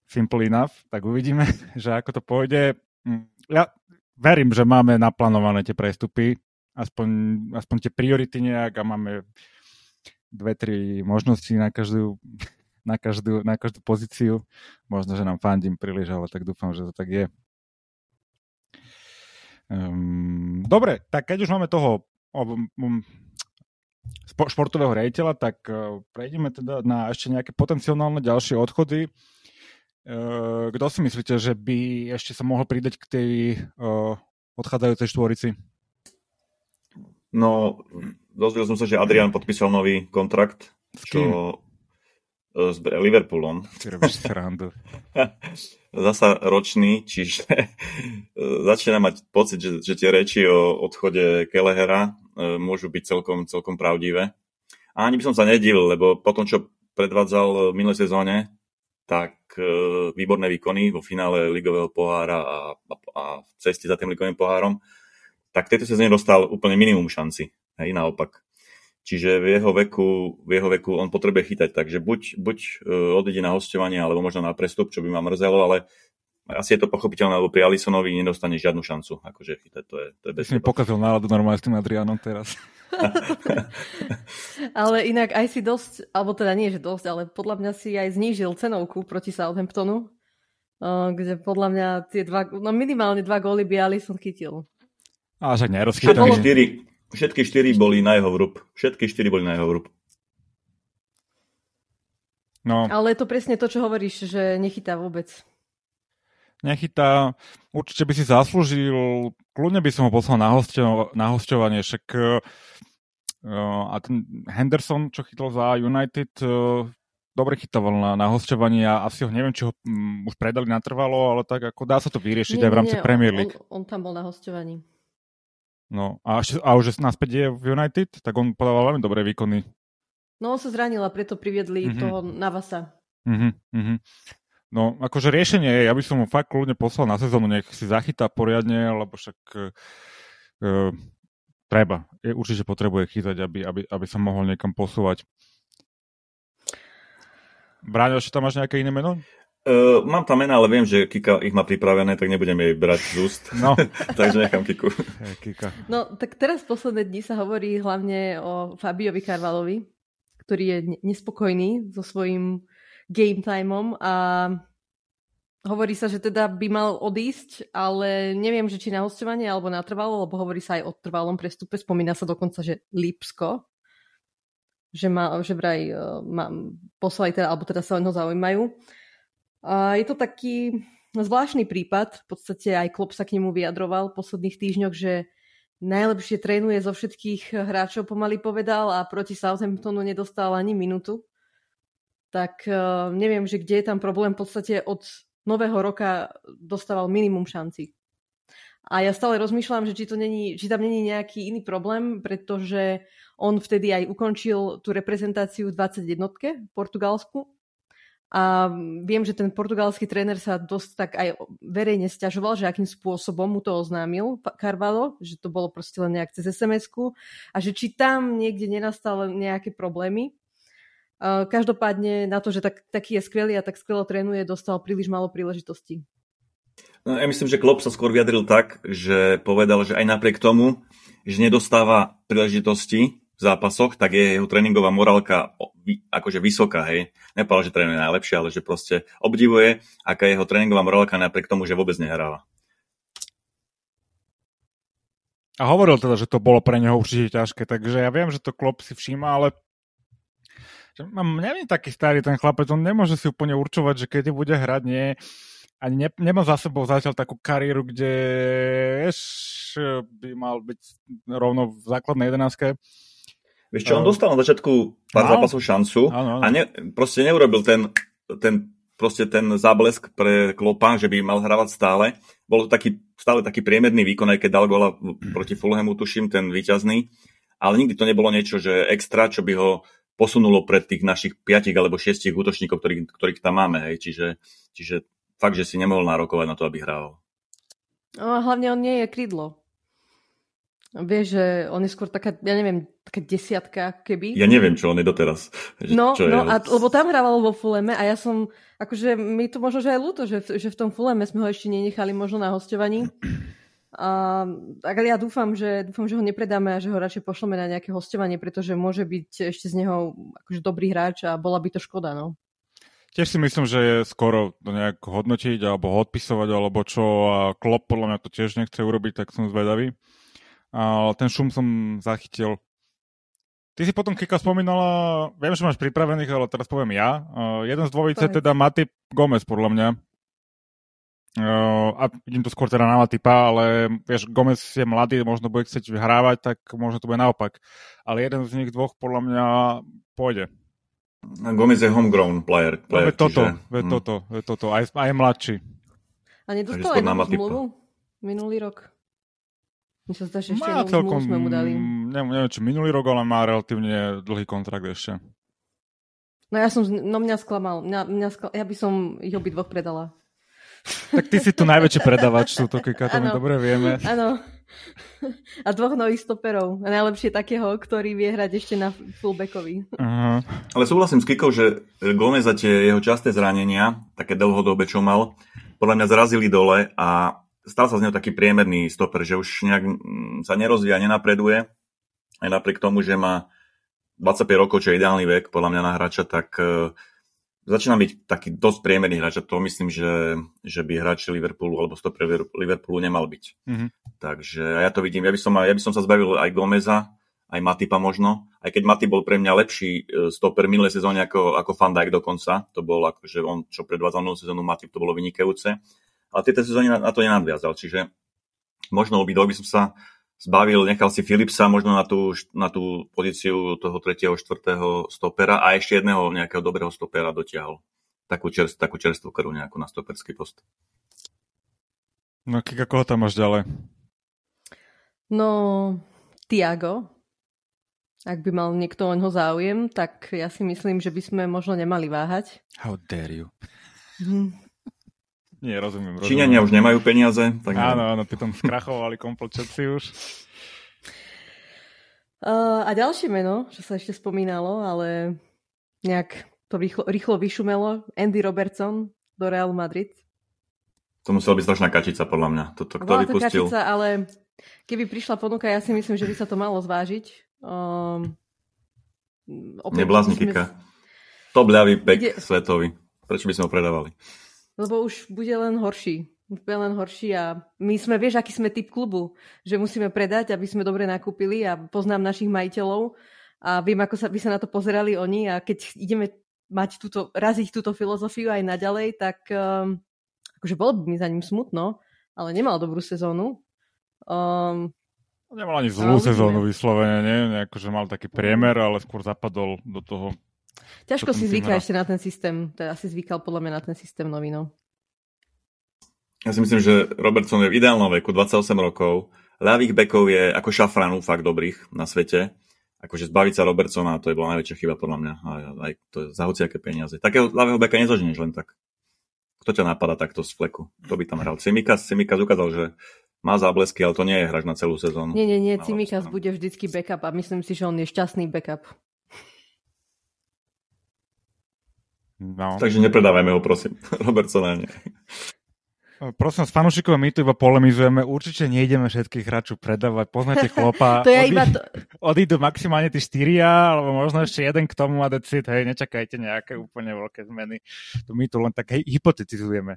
simple enough, tak uvidíme, [LAUGHS] že ako to pôjde. Mm, ja verím, že máme naplánované tie prestupy, aspoň, aspoň tie priority nejak a máme dve, tri možnosti na každú, [LAUGHS] na každú, na každú pozíciu. Možno, že nám fandím príliš, ale tak dúfam, že to tak je. Um, dobre, tak keď už máme toho um, športového rejiteľa, tak uh, prejdeme teda na ešte nejaké potenciálne ďalšie odchody. Uh, kto si myslíte, že by ešte sa mohol pridať k tej uh, odchádzajúcej štvorici? No, dozvedel som sa, že Adrian podpísal nový kontrakt. S? Čo, uh, s Liverpoolom. [LAUGHS] Zasa ročný, čiže začína mať pocit, že, že tie reči o odchode Kelehera môžu byť celkom, celkom pravdivé. A ani by som sa nedivil, lebo po tom, čo predvádzal v minulej sezóne, tak e, výborné výkony vo finále ligového pohára a, a, a v ceste za tým ligovým pohárom, tak v tejto sezóne dostal úplne minimum šanci. Hej, naopak. Čiže v jeho veku, v jeho veku on potrebuje chytať, takže buď, buď e, odíde na hostovanie, alebo možno na prestup, čo by ma mrzelo, ale asi je to pochopiteľné, lebo pri Alisonovi nedostane žiadnu šancu, akože chytať, to je, to je bez mi pokazil náladu normálne s tým Adrianom teraz. [LAUGHS] ale inak aj si dosť, alebo teda nie, že dosť, ale podľa mňa si aj znížil cenovku proti Southamptonu, kde podľa mňa tie dva, no minimálne dva góly by Alison chytil. A však nerozchytaný. Všetky štyri, všetky štyri boli na jeho vrúb. Všetky štyri boli na jeho vrúb. No. Ale je to presne to, čo hovoríš, že nechytá vôbec. Nechytá. Určite by si zaslúžil, kľudne by som ho poslal na, hosťovanie, však uh, a ten Henderson, čo chytol za United, uh, dobre chytoval na, na hosťovaní a asi ho neviem, či ho um, už predali natrvalo, ale tak ako dá sa to vyriešiť nie, aj v rámci nie, Premier League. On, on, on tam bol na hosťovaní. No a, a už naspäť je v United, tak on podával veľmi dobré výkony. No on sa zranil a preto priviedli mm-hmm. toho Navasa. Mm-hmm, mm-hmm. No, akože riešenie je, ja by som mu fakt kľudne poslal na sezónu, nech si zachytá poriadne, lebo však uh, treba. Je, určite potrebuje chytať, aby, aby, aby sa mohol niekam posúvať. Bráňo, ešte tam máš nejaké iné meno? Uh, mám tam mena, ale viem, že Kika ich má pripravené, tak nebudem jej brať z úst. No. [LAUGHS] Takže nechám Kiku. Kika. No, tak teraz posledné dni sa hovorí hlavne o Fabiovi Karvalovi, ktorý je nespokojný so svojím game timeom a hovorí sa, že teda by mal odísť, ale neviem, že či na hostovanie alebo na trvalo, lebo hovorí sa aj o trvalom prestupe. Spomína sa dokonca, že Lipsko, že, má, že vraj uh, má, poslali teda, alebo teda sa ho zaujímajú. A je to taký zvláštny prípad, v podstate aj Klopp sa k nemu vyjadroval v posledných týždňoch, že najlepšie trénuje zo všetkých hráčov, pomaly povedal, a proti Southamptonu nedostal ani minútu. Tak uh, neviem, že kde je tam problém. V podstate od nového roka dostával minimum šanci. A ja stále rozmýšľam, že či, to není, či tam není nejaký iný problém, pretože on vtedy aj ukončil tú reprezentáciu v 21 v Portugalsku a viem, že ten portugalský tréner sa dosť tak aj verejne stiažoval, že akým spôsobom mu to oznámil Carvalho, že to bolo proste len nejak cez sms a že či tam niekde nenastali nejaké problémy. Každopádne na to, že tak, taký je skvelý a tak skvelo trénuje, dostal príliš málo príležitostí. No, ja myslím, že Klopp sa skôr vyjadril tak, že povedal, že aj napriek tomu, že nedostáva príležitosti, v zápasoch, tak je jeho tréningová morálka akože vysoká, hej. Nepovedal, že trénuje najlepšie, ale že proste obdivuje, aká je jeho tréningová morálka napriek tomu, že vôbec nehráva. A hovoril teda, že to bolo pre neho určite ťažké, takže ja viem, že to Klopp si všíma, ale mám, neviem taký starý ten chlapec, on nemôže si úplne určovať, že keď bude hrať, nie, ani ne, nemá za sebou zatiaľ takú kariéru, kde eš, by mal byť rovno v základnej jedenáctke Vieš čo, on dostal na začiatku pár no. zápasov šancu ano, ano. a ne, proste neurobil ten, ten, proste ten záblesk pre Klopa, že by mal hrávať stále. Bol to taký, stále taký priemerný výkon, aj keď dal gola proti Fulhamu, tuším, ten výťazný. Ale nikdy to nebolo niečo, že extra, čo by ho posunulo pred tých našich piatich alebo šiestich útočníkov, ktorých, ktorých tam máme. Hej. Čiže, čiže fakt, že si nemohol nárokovať na to, aby hrával. No, hlavne on nie je krídlo. Vieš, že on je skôr taká, ja neviem, taká desiatka, keby. Ja neviem, čo on je doteraz. Že, no, čo no je... a, lebo tam hrával vo Fuleme a ja som, akože mi to možno, že aj ľúto, že, že v tom Fuleme sme ho ešte nenechali možno na hostovaní. A, tak ja dúfam že, dúfam, že ho nepredáme a že ho radšej pošleme na nejaké hostovanie, pretože môže byť ešte z neho akože dobrý hráč a bola by to škoda, no. Tiež si myslím, že je skoro to nejak hodnotiť alebo odpisovať alebo čo a Klopp podľa mňa to tiež nechce urobiť, tak som zvedavý ale ten šum som zachytil. Ty si potom, Kika, spomínala, viem, že máš pripravených, ale teraz poviem ja. Uh, jeden z dvojice teda Matip Gomez, podľa mňa. Uh, a idem to skôr teda na Matipa, ale vieš, Gomez je mladý, možno bude chcieť vyhrávať, tak možno to bude naopak. Ale jeden z nich dvoch podľa mňa pôjde. Gomez je homegrown player. player no, toto, čiže... je hm. toto, je toto, aj, aj mladší. A nedostal aj zmluvu minulý rok? Mi sa zdá, že ešte má celkom, sme mu dali. Neviem, neviem, či minulý rok, ale má relatívne dlhý kontrakt ešte. No ja som, no mňa sklamal. Mňa, mňa skla, ja by som ich obidvoch predala. Tak ty si tu najväčší predávač, sú to my dobre vieme. Áno. A dvoch nových stoperov. A najlepšie takého, ktorý vie hrať ešte na fullbackovi. Uh-huh. Ale súhlasím s Kikou, že Gomez za tie jeho časté zranenia, také dlhodobé, čo mal, podľa mňa zrazili dole a stal sa z neho taký priemerný stoper, že už nejak mm, sa nerozvíja, nenapreduje. Aj napriek tomu, že má 25 rokov, čo je ideálny vek podľa mňa na hráča, tak uh, začína byť taký dosť priemerný hráč a to myslím, že, že by hráč Liverpoolu alebo stoper Liverpoolu nemal byť. Mm-hmm. Takže ja to vidím, ja by, som, ja by som sa zbavil aj Gomeza aj Matipa možno, aj keď Matip bol pre mňa lepší e, stoper minulé sezóne ako, ako Van Dijk dokonca, to bol akože on, čo predvádzal minulú sezónu Matip, to bolo vynikajúce, ale tieto sezóny na, na to nenadviazal, čiže možno obidvoch by som sa zbavil, nechal si Philipsa možno na tú, na tú pozíciu toho tretieho, štvrtého stopera a ešte jedného nejakého dobrého stopera dotiahol. Takú, čerst, takú čerstvú krv nejakú na stoperský post. No, Kika, koho tam máš ďalej? No, Tiago, ak by mal niekto o ňo záujem, tak ja si myslím, že by sme možno nemali váhať. How dare you. Nie, rozumiem. rozumiem. Číňania už nemajú peniaze. Tak áno, áno, potom skrachovali komplet všetci už. Uh, a ďalšie meno, čo sa ešte spomínalo, ale nejak to rýchlo, rýchlo vyšumelo, Andy Robertson do Real Madrid. To musela byť strašná kačica, podľa mňa. Toto, kto Bola vypustil? to kačica, ale keby prišla ponuka, ja si myslím, že by sa to malo zvážiť. Um, Neblázni sme... Kika. Top ľavý pek Ide... svetový. Prečo by sme ho predávali? Lebo už bude len horší. Bude len horší a my sme, vieš, aký sme typ klubu, že musíme predať, aby sme dobre nakúpili a poznám našich majiteľov a viem, ako sa, by sa na to pozerali oni a keď ideme mať túto, raziť túto filozofiu aj naďalej, tak um, akože bolo by mi za ním smutno, ale nemal dobrú sezónu. Um, Nemal ani zlú sezónu vyslovene, nie? Nejako, že mal taký priemer, ale skôr zapadol do toho. Ťažko si zvyká ešte na ten systém. Teda si zvykal podľa mňa na ten systém novino. Ja si myslím, že Robertson je v ideálnom veku, 28 rokov. Ľavých bekov je ako šafranu fakt dobrých na svete. Akože zbaviť sa Robertsona, to je bola najväčšia chyba podľa mňa. Aj, aj to je za hociaké peniaze. Takého ľavého beka nezožneš len tak. Kto ťa napadá takto z fleku? Kto by tam hral? Simikas, Simikas ukázal, že má záblesky, ale to nie je hráč na celú sezónu. Nie, nie, nie, Cimikas bude vždycky backup a myslím si, že on je šťastný backup. No. Takže nepredávajme ho, prosím. [LAUGHS] Robertsona nie. Prosím, s fanúšikov my tu iba polemizujeme. Určite nejdeme všetkých hráčov predávať. Poznáte chlopa. [LAUGHS] to je iba to... [LAUGHS] Odídu maximálne tí štyria, alebo možno ešte jeden k tomu a decid. Hej, nečakajte nejaké úplne veľké zmeny. To my tu len tak hej, hypotetizujeme.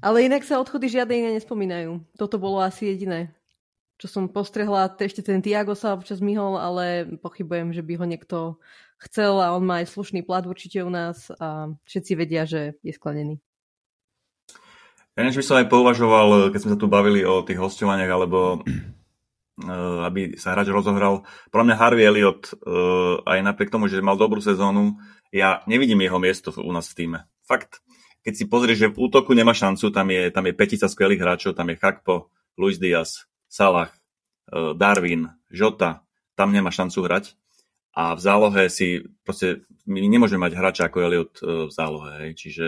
Ale inak sa odchody žiadne iné nespomínajú. Toto bolo asi jediné, čo som postrehla. Ešte ten Tiago sa občas myhol, ale pochybujem, že by ho niekto chcel a on má aj slušný plat určite u nás a všetci vedia, že je sklenený. Ja než by som aj pouvažoval, keď sme sa tu bavili o tých hostovaniach, alebo uh, [CLEARS THROAT] aby sa hráč rozohral. Pro mňa Harvey Elliot, uh, aj napriek tomu, že mal dobrú sezónu, ja nevidím jeho miesto u nás v týme. Fakt keď si pozrieš, že v útoku nemá šancu, tam je, tam je petica skvelých hráčov, tam je Chakpo, Luis Diaz, Salah, e, Darwin, Žota, tam nemá šancu hrať. A v zálohe si proste, my nemôžeme mať hráča ako Elliot e, v zálohe, hej. čiže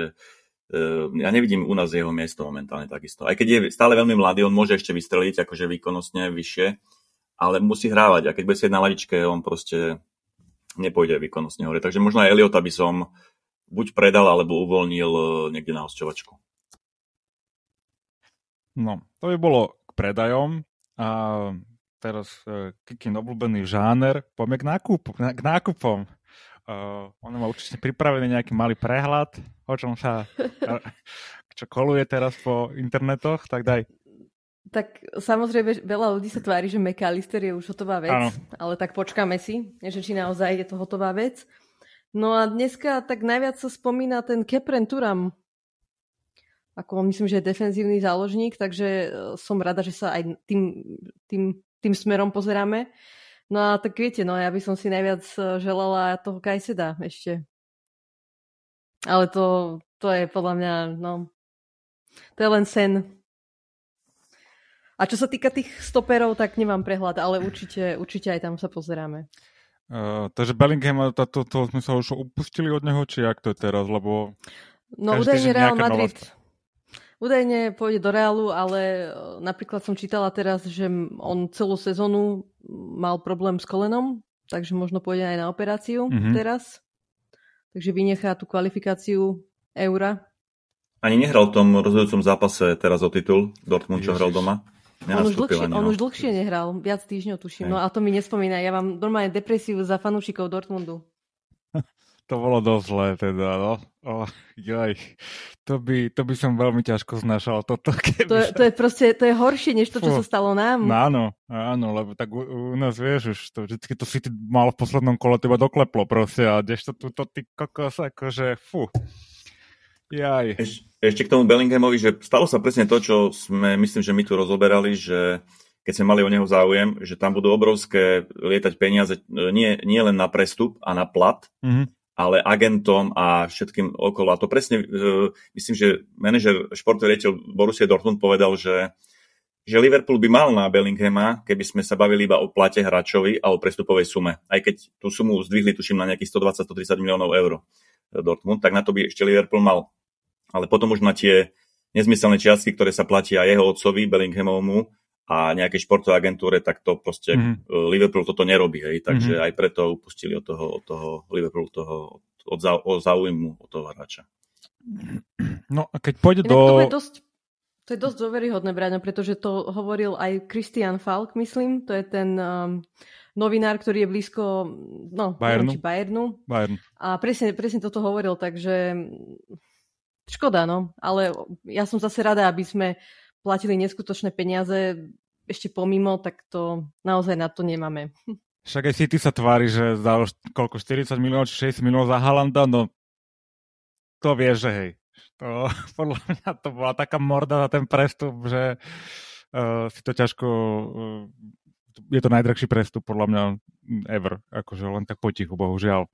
e, ja nevidím u nás jeho miesto momentálne takisto. Aj keď je stále veľmi mladý, on môže ešte vystreliť akože výkonnostne vyššie, ale musí hrávať a keď bude sedieť na ladičke, on proste nepôjde výkonnostne hore. Takže možno aj Eliota by som buď predal, alebo uvoľnil e, niekde na hosťovačku. No, to by bolo k predajom. A teraz uh, Kikin obľúbený žáner. Poďme k, nákup, k nákupom. Uh, on má určite pripravený nejaký malý prehľad, o čom sa [LAUGHS] čo koluje teraz po internetoch, tak daj. Tak samozrejme, veľa ľudí sa tvári, že McAllister je už hotová vec, ano. ale tak počkáme si, že či naozaj je to hotová vec. No a dneska tak najviac sa spomína ten Kepren Turam. Ako myslím, že je defenzívny záložník, takže e, som rada, že sa aj tým, tým, tým smerom pozeráme. No a tak viete, no ja by som si najviac e, želala toho Kajseda ešte. Ale to, to je podľa mňa, no, to je len sen. A čo sa týka tých stoperov, tak nemám prehľad, ale určite, určite aj tam sa pozeráme. Uh, takže Bellingham, to, to, to sme sa už upustili od neho, či jak to je teraz, lebo... No údajne Real Madrid. Údajne pôjde do Realu, ale e, napríklad som čítala teraz, že on celú sezónu mal problém s kolenom, takže možno pôjde aj na operáciu mm-hmm. teraz. Takže vynechá tú kvalifikáciu Eura. Ani nehral v tom rozhodujúcom zápase teraz o titul Dortmund, čo hral doma. On už, dlhšie, on už dlhšie nehral, viac týždňov tuším. Hej. No a to mi nespomína. Ja mám normálne depresiu za fanúšikov Dortmundu. [LAUGHS] to bolo dosť zlé teda, no. Oh, joj. To by, to by som veľmi ťažko znašal toto. [LAUGHS] To, je, to je proste, to je horšie, než to, čo Fú. sa stalo nám. No, áno, áno, lebo tak u, u nás vieš už, to vždycky to si ty mal v poslednom kole teba dokleplo proste a kdežto tu to ty kokos, akože, fú. Jaj. Eš, ešte k tomu Bellinghamovi, že stalo sa presne to, čo sme, myslím, že my tu rozoberali, že keď sme mali o neho záujem, že tam budú obrovské lietať peniaze e, nie, nie len na prestup a na plat, mm-hmm. Ale agentom a všetkým okolo. A to presne, uh, myslím, že manažer športový riaditeľ Borussia Dortmund povedal, že, že Liverpool by mal na Bellinghama, keby sme sa bavili iba o plate hráčovi a o prestupovej sume. Aj keď tú sumu zdvihli, tuším, na nejakých 120-130 miliónov eur e, Dortmund, tak na to by ešte Liverpool mal. Ale potom už na tie nezmyselné čiastky, ktoré sa platia jeho otcovi Bellinghamovmu, a nejakej športovej agentúre, tak to proste mm-hmm. Liverpool toto nerobí, hej, takže mm-hmm. aj preto upustili od toho, od toho Liverpool toho, od, zau, od záujmu od toho hráča. No a keď pôjde Inak do... To je dosť, to je dosť dôveryhodné, Braňo, pretože to hovoril aj Christian Falk, myslím, to je ten um, novinár, ktorý je blízko no, Bayernu. Neviem, Bayernu. Bayern. A presne, presne toto hovoril, takže škoda, no, ale ja som zase rada, aby sme platili neskutočné peniaze ešte pomimo, tak to naozaj na to nemáme. Však aj City sa tvári, že za koľko, 40 miliónov či 60 miliónov za Halanda, no to vie, že hej. To, [LAUGHS] podľa mňa to bola taká morda na ten prestup, že uh, si to ťažko... Uh, je to najdrahší prestup podľa mňa ever. Akože len tak potichu, bohužiaľ.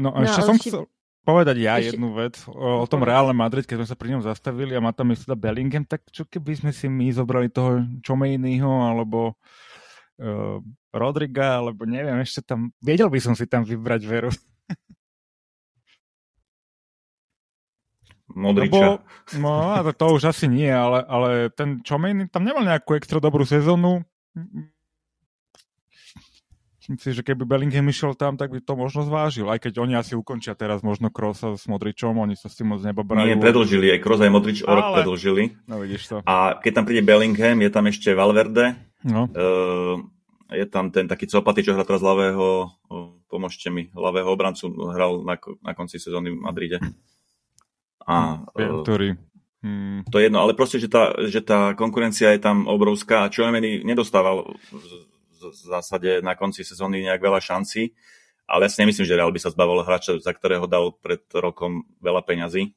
No a no, ešte som si... chcel povedať ja Ešte... jednu vec o, o tom Reále Madrid, keď sme sa pri ňom zastavili a má tam myslela Bellingham, tak čo keby sme si my zobrali toho Čomejnyho alebo uh, Rodriga, alebo neviem, ešte tam, vedel by som si tam vybrať veru. [LAUGHS] Modriča. Lebo, no, to už asi nie, ale, ale ten Čomejny tam nemal nejakú extra dobrú sezónu Myslím si, že keby Bellingham išiel tam, tak by to možno zvážil. Aj keď oni asi ukončia teraz možno Krosa s Modričom, oni sa s tým moc nebabrajú. Nie, predlžili, aj Kroos aj Modrič o rok predlžili. No vidíš to. A keď tam príde Bellingham, je tam ešte Valverde. No. Uh, je tam ten taký copaty, čo hrá teraz ľavého, uh, pomôžte mi, ľavého obrancu, hral na, na konci sezóny v Madride. A, uh, ktorý? Hmm. To je jedno, ale proste, že tá, že tá konkurencia je tam obrovská a Čojmeny nedostával v zásade na konci sezóny nejak veľa šancí, ale ja si nemyslím, že Real by sa zbavil hráča, za ktorého dal pred rokom veľa peňazí.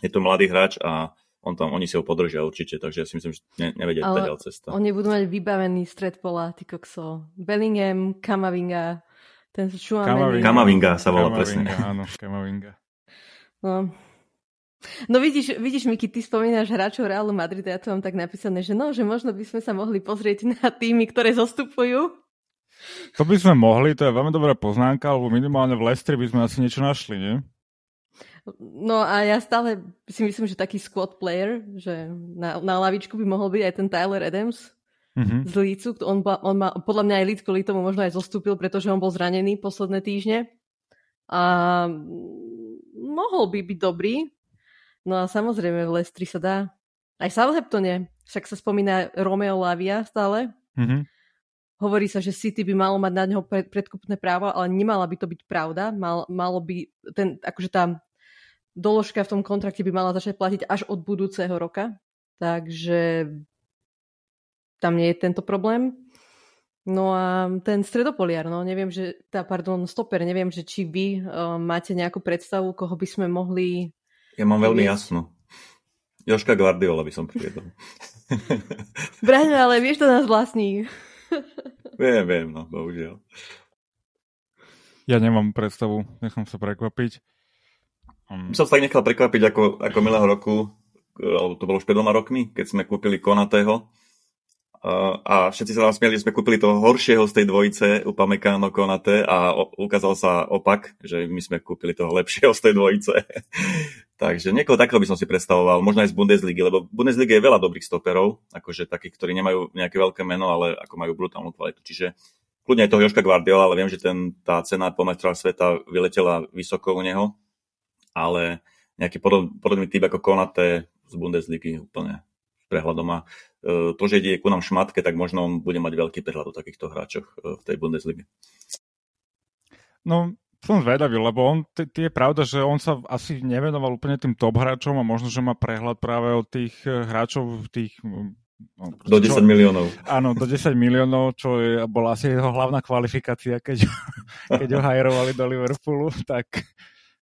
Je to mladý hráč a on tam, oni si ho podržia určite, takže ja si myslím, že ne, nevedia Ale ďal cesta. Oni budú mať vybavený stred pola, ty kokso. Bellingham, Kamavinga, ten Kamavinga. Kamavinga sa volá presne. Áno, Kamavinga. No, No vidíš, vidíš Miki, ty spomínaš hráčov Realu Madrid a ja to mám tak napísané, že no, že možno by sme sa mohli pozrieť na týmy, ktoré zostupujú. To by sme mohli, to je veľmi dobrá poznámka, lebo minimálne v Lestri by sme asi niečo našli, nie? No a ja stále si myslím, že taký squad player, že na, na lavičku by mohol byť aj ten Tyler Adams mm-hmm. z Lícu. On, on má, podľa mňa aj Líc kvôli tomu možno aj zostúpil, pretože on bol zranený posledné týždne. A mohol by byť dobrý, No a samozrejme v Lestri sa dá. Aj Southamptone, však sa spomína Romeo Lavia stále. Mm-hmm. Hovorí sa, že City by malo mať na neho predkupné právo, ale nemala by to byť pravda. Mal, malo by, ten, akože tá doložka v tom kontrakte by mala začať platiť až od budúceho roka. Takže tam nie je tento problém. No a ten stredopoliar, no neviem, že, tá, pardon, stoper, neviem, že či vy uh, máte nejakú predstavu, koho by sme mohli ja mám veľmi jasno. Joška Guardiola by som priviedol. [LAUGHS] Braňo, ale vieš to nás vlastní. [LAUGHS] viem, viem, no, bohužiaľ. Ja nemám predstavu, nechám sa prekvapiť. Um... Som sa tak nechal prekvapiť ako, ako milého roku, alebo to bolo už pred dvoma rokmi, keď sme kúpili Konatého a všetci sa nám smieli, že sme kúpili toho horšieho z tej dvojice, Upamecano Konate a ukázal sa opak, že my sme kúpili toho lepšieho z tej dvojice. Takže niekoho takého by som si predstavoval, možno aj z Bundesligy, lebo v Bundesligy je veľa dobrých stoperov, akože takých, ktorí nemajú nejaké veľké meno, ale ako majú brutálnu kvalitu. Čiže kľudne aj toho Joška Guardiola, ale viem, že ten, tá cena po sveta vyletela vysoko u neho, ale nejaký podob, podobný typ ako Konate z Bundesligy úplne prehľadom a e, to, že ide ku nám šmatke, tak možno on bude mať veľký prehľad o takýchto hráčoch e, v tej Bundeslige. No, som zvedavý, lebo on, t- je pravda, že on sa asi nevenoval úplne tým top hráčom a možno, že má prehľad práve od tých eh, hráčov, tých No, do 10 čo, miliónov. Áno, do 10 miliónov, čo je, bola asi jeho hlavná kvalifikácia, keď, [LAUGHS] keď ho hajrovali do Liverpoolu, tak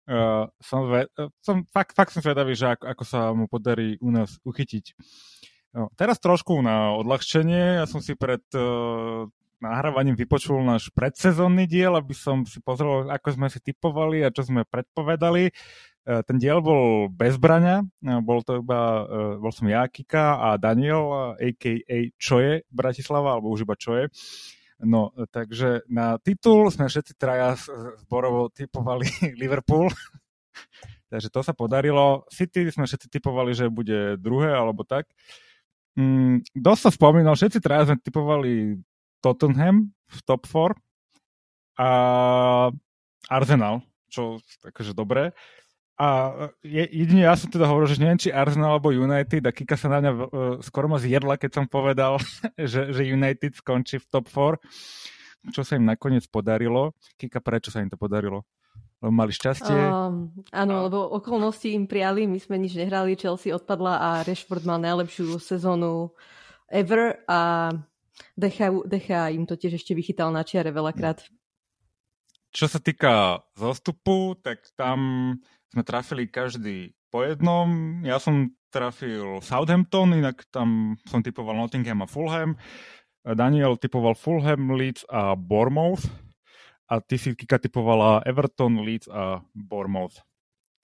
uh, som, zve, som fakt, fakt som zvedavý, že ako, ako sa mu podarí u nás uchytiť. No, teraz trošku na odľahčenie. Ja som si pred uh, nahrávaním vypočul náš predsezónny diel, aby som si pozrel, ako sme si typovali a čo sme predpovedali. Eh, ten diel bol bez braňa, eh, bol to iba, eh, bol som ja, Kika a Daniel, a.k.a. Čoje Bratislava, alebo už iba Čoje. No, takže na titul sme všetci traja zborovo typovali [LAUGHS] Liverpool. [LAUGHS] takže to sa podarilo. City sme všetci typovali, že bude druhé, alebo tak. Mm, dosť sa spomínal, všetci traja sme typovali Tottenham v top 4 a Arsenal, čo takže dobré. A je, jedine ja som teda hovoril, že neviem, či Arsenal alebo United a Kika sa na mňa uh, skoro ma zjedla, keď som povedal, [LAUGHS] že, že United skončí v top 4, čo sa im nakoniec podarilo. Kika, prečo sa im to podarilo? Lebo mali šťastie? Um, áno, lebo okolnosti im prijali, my sme nič nehrali, Chelsea odpadla a Rashford mal najlepšiu sezónu ever a Decha, Decha im to tiež ešte vychytal na čiare veľakrát. Čo sa týka zostupu, tak tam sme trafili každý po jednom. Ja som trafil Southampton, inak tam som typoval Nottingham a Fulham. Daniel typoval Fulham, Leeds a Bournemouth. A ty si Kika typovala Everton, Leeds a Bournemouth.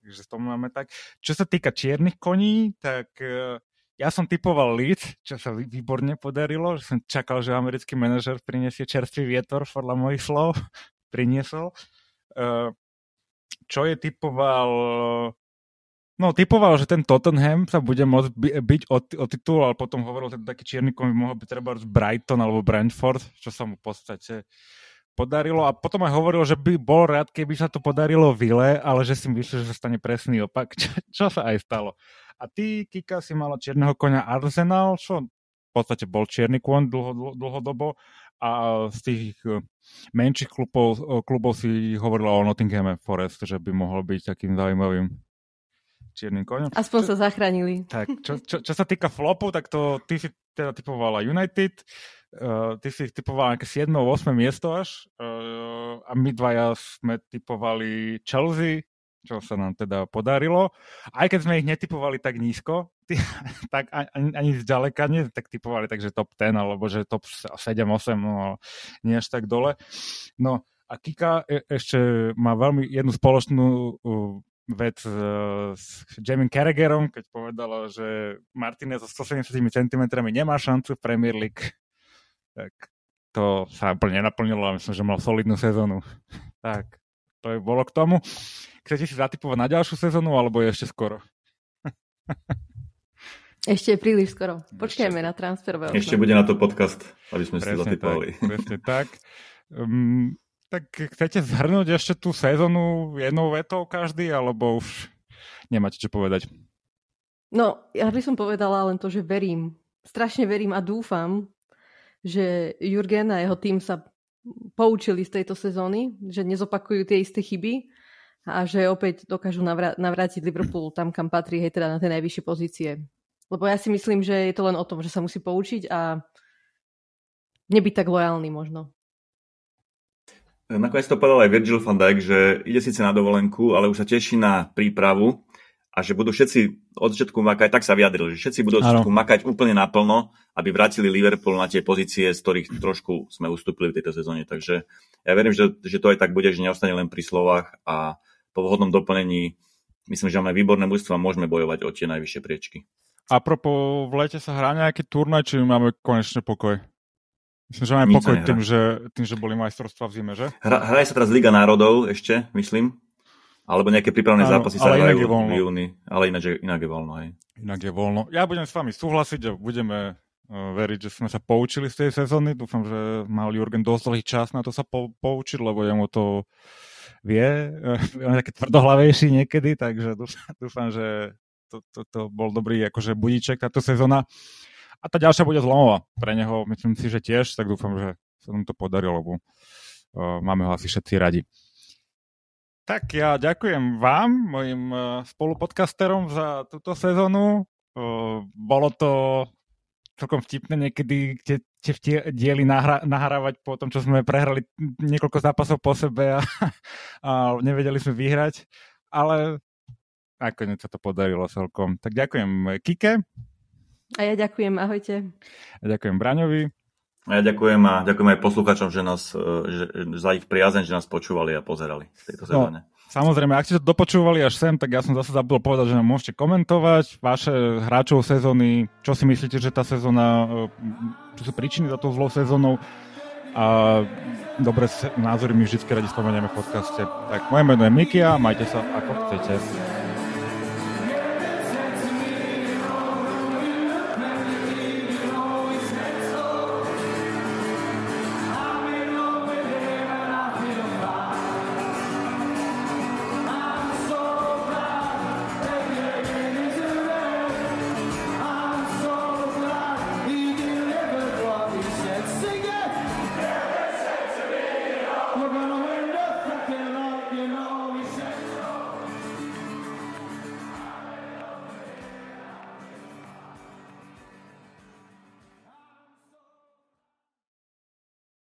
Takže to máme tak. Čo sa týka čiernych koní, tak e, ja som typoval Leeds, čo sa výborne podarilo, som čakal, že americký manažer priniesie čerstvý vietor, podľa mojich slov, [LAUGHS] priniesol. E, čo je typoval... No, typoval, že ten Tottenham sa bude môcť by, byť o, o titul, ale potom hovoril, že taký čierny by mohol byť treba Brighton alebo Brentford, čo sa mu v podstate podarilo. A potom aj hovoril, že by bol rád, keby sa to podarilo Vile, ale že si myslí, že sa stane presný opak, [LAUGHS] čo, čo sa aj stalo. A ty, Kika, si mala čierneho konia Arsenal, čo v podstate bol čierny kôň dlho, dlho, dlhodobo a z tých eh, menších klubov, eh, klubov si hovorila o Nottinghame Forest, že by mohol byť takým zaujímavým čiernym koňom. Aspoň čo, sa zachránili. Tak, [LAUGHS] čo, čo, čo sa týka flopu, tak to ty si teda typovala United, uh, ty si typovala nejaké 7. 8. miesto až uh, a my dvaja sme typovali Chelsea, čo sa nám teda podarilo. Aj keď sme ich netypovali tak nízko, [LAUGHS] ty, tak ani, ani zďaleka nie tak typovali, takže top 10, alebo že top 7-8, no nie až tak dole. No a Kika e, ešte má veľmi jednu spoločnú uh, vec uh, s Jamie Carragherom, keď povedala, že Martinez so 170 cm nemá šancu v Premier League. Tak to sa úplne nenaplnilo a myslím, že mal solidnú sezónu. [LAUGHS] Tak, to je bolo k tomu. Chcete si zatypovať na ďalšiu sezónu, alebo je ešte skoro? [LAUGHS] Ešte je príliš skoro. Počkajme na transferové. Ešte bude na to podcast, aby sme presne si zatypovali. Tak, presne tak. Um, tak chcete zhrnúť ešte tú sezónu jednou vetou každý, alebo už nemáte čo povedať? No, ja by som povedala len to, že verím. Strašne verím a dúfam, že Jurgen a jeho tým sa poučili z tejto sezóny, že nezopakujú tie isté chyby a že opäť dokážu navrátiť Liverpool tam, kam patrí, hej, teda na tie najvyššie pozície. Lebo ja si myslím, že je to len o tom, že sa musí poučiť a nebyť tak lojálny možno. Nakoniec to povedal aj Virgil van Dijk, že ide síce na dovolenku, ale už sa teší na prípravu a že budú všetci od začiatku makať, tak sa vyjadril, že všetci budú od začiatku makať úplne naplno, aby vrátili Liverpool na tie pozície, z ktorých trošku sme ustúpili v tejto sezóne. Takže ja verím, že, že to aj tak bude, že neostane len pri slovách a po vhodnom doplnení myslím, že máme výborné mužstvo a môžeme bojovať o tie najvyššie priečky. A propo, v lete sa hrá nejaký turnaj, či máme konečne pokoj? Myslím, že máme Nic pokoj tým že, tým, že boli majstrovstvá v zime, že? Hra, hraje sa teraz Liga národov ešte, myslím. Alebo nejaké prípravné zápasy sa hrajú v júni. Ale ináč, inak je voľno. Hej. Inak je voľno. Ja budem s vami súhlasiť a budeme uh, veriť, že sme sa poučili z tej sezóny. Dúfam, že mal Jurgen dosť dlhý čas na to sa po, poučiť, lebo jemu to vie, on je taký tvrdohlavejší niekedy, takže dúfam, dúfam že to, to, to bol dobrý akože budíček táto sezóna. A tá ďalšia bude zlomová pre neho, myslím si, že tiež, tak dúfam, že sa mu to podarilo, lebo uh, máme ho asi všetci radi. Tak ja ďakujem vám, mojim eh, spolupodcasterom za túto sezónu. Bolo to celkom vtipné niekedy tie, tie diely nahra, nahrávať po tom, čo sme prehrali niekoľko zápasov po sebe a, [LAUGHS] a nevedeli sme vyhrať, ale nakoniec sa to podarilo celkom. Tak ďakujem Kike. A ja ďakujem, ahojte. A ďakujem Braňovi. A ja ďakujem a ďakujem aj poslucháčom, že nás, e, že, za ich priazeň, že nás počúvali a pozerali v tejto no, sezóne. No, samozrejme, ak ste to dopočúvali až sem, tak ja som zase zabudol povedať, že nám môžete komentovať vaše hráčov sezóny, čo si myslíte, že tá sezóna, e, čo sú príčiny za tou zlou sezónou a dobré názory my vždy radi spomenieme v podcaste. Tak moje meno je Mikia, majte sa ako chcete.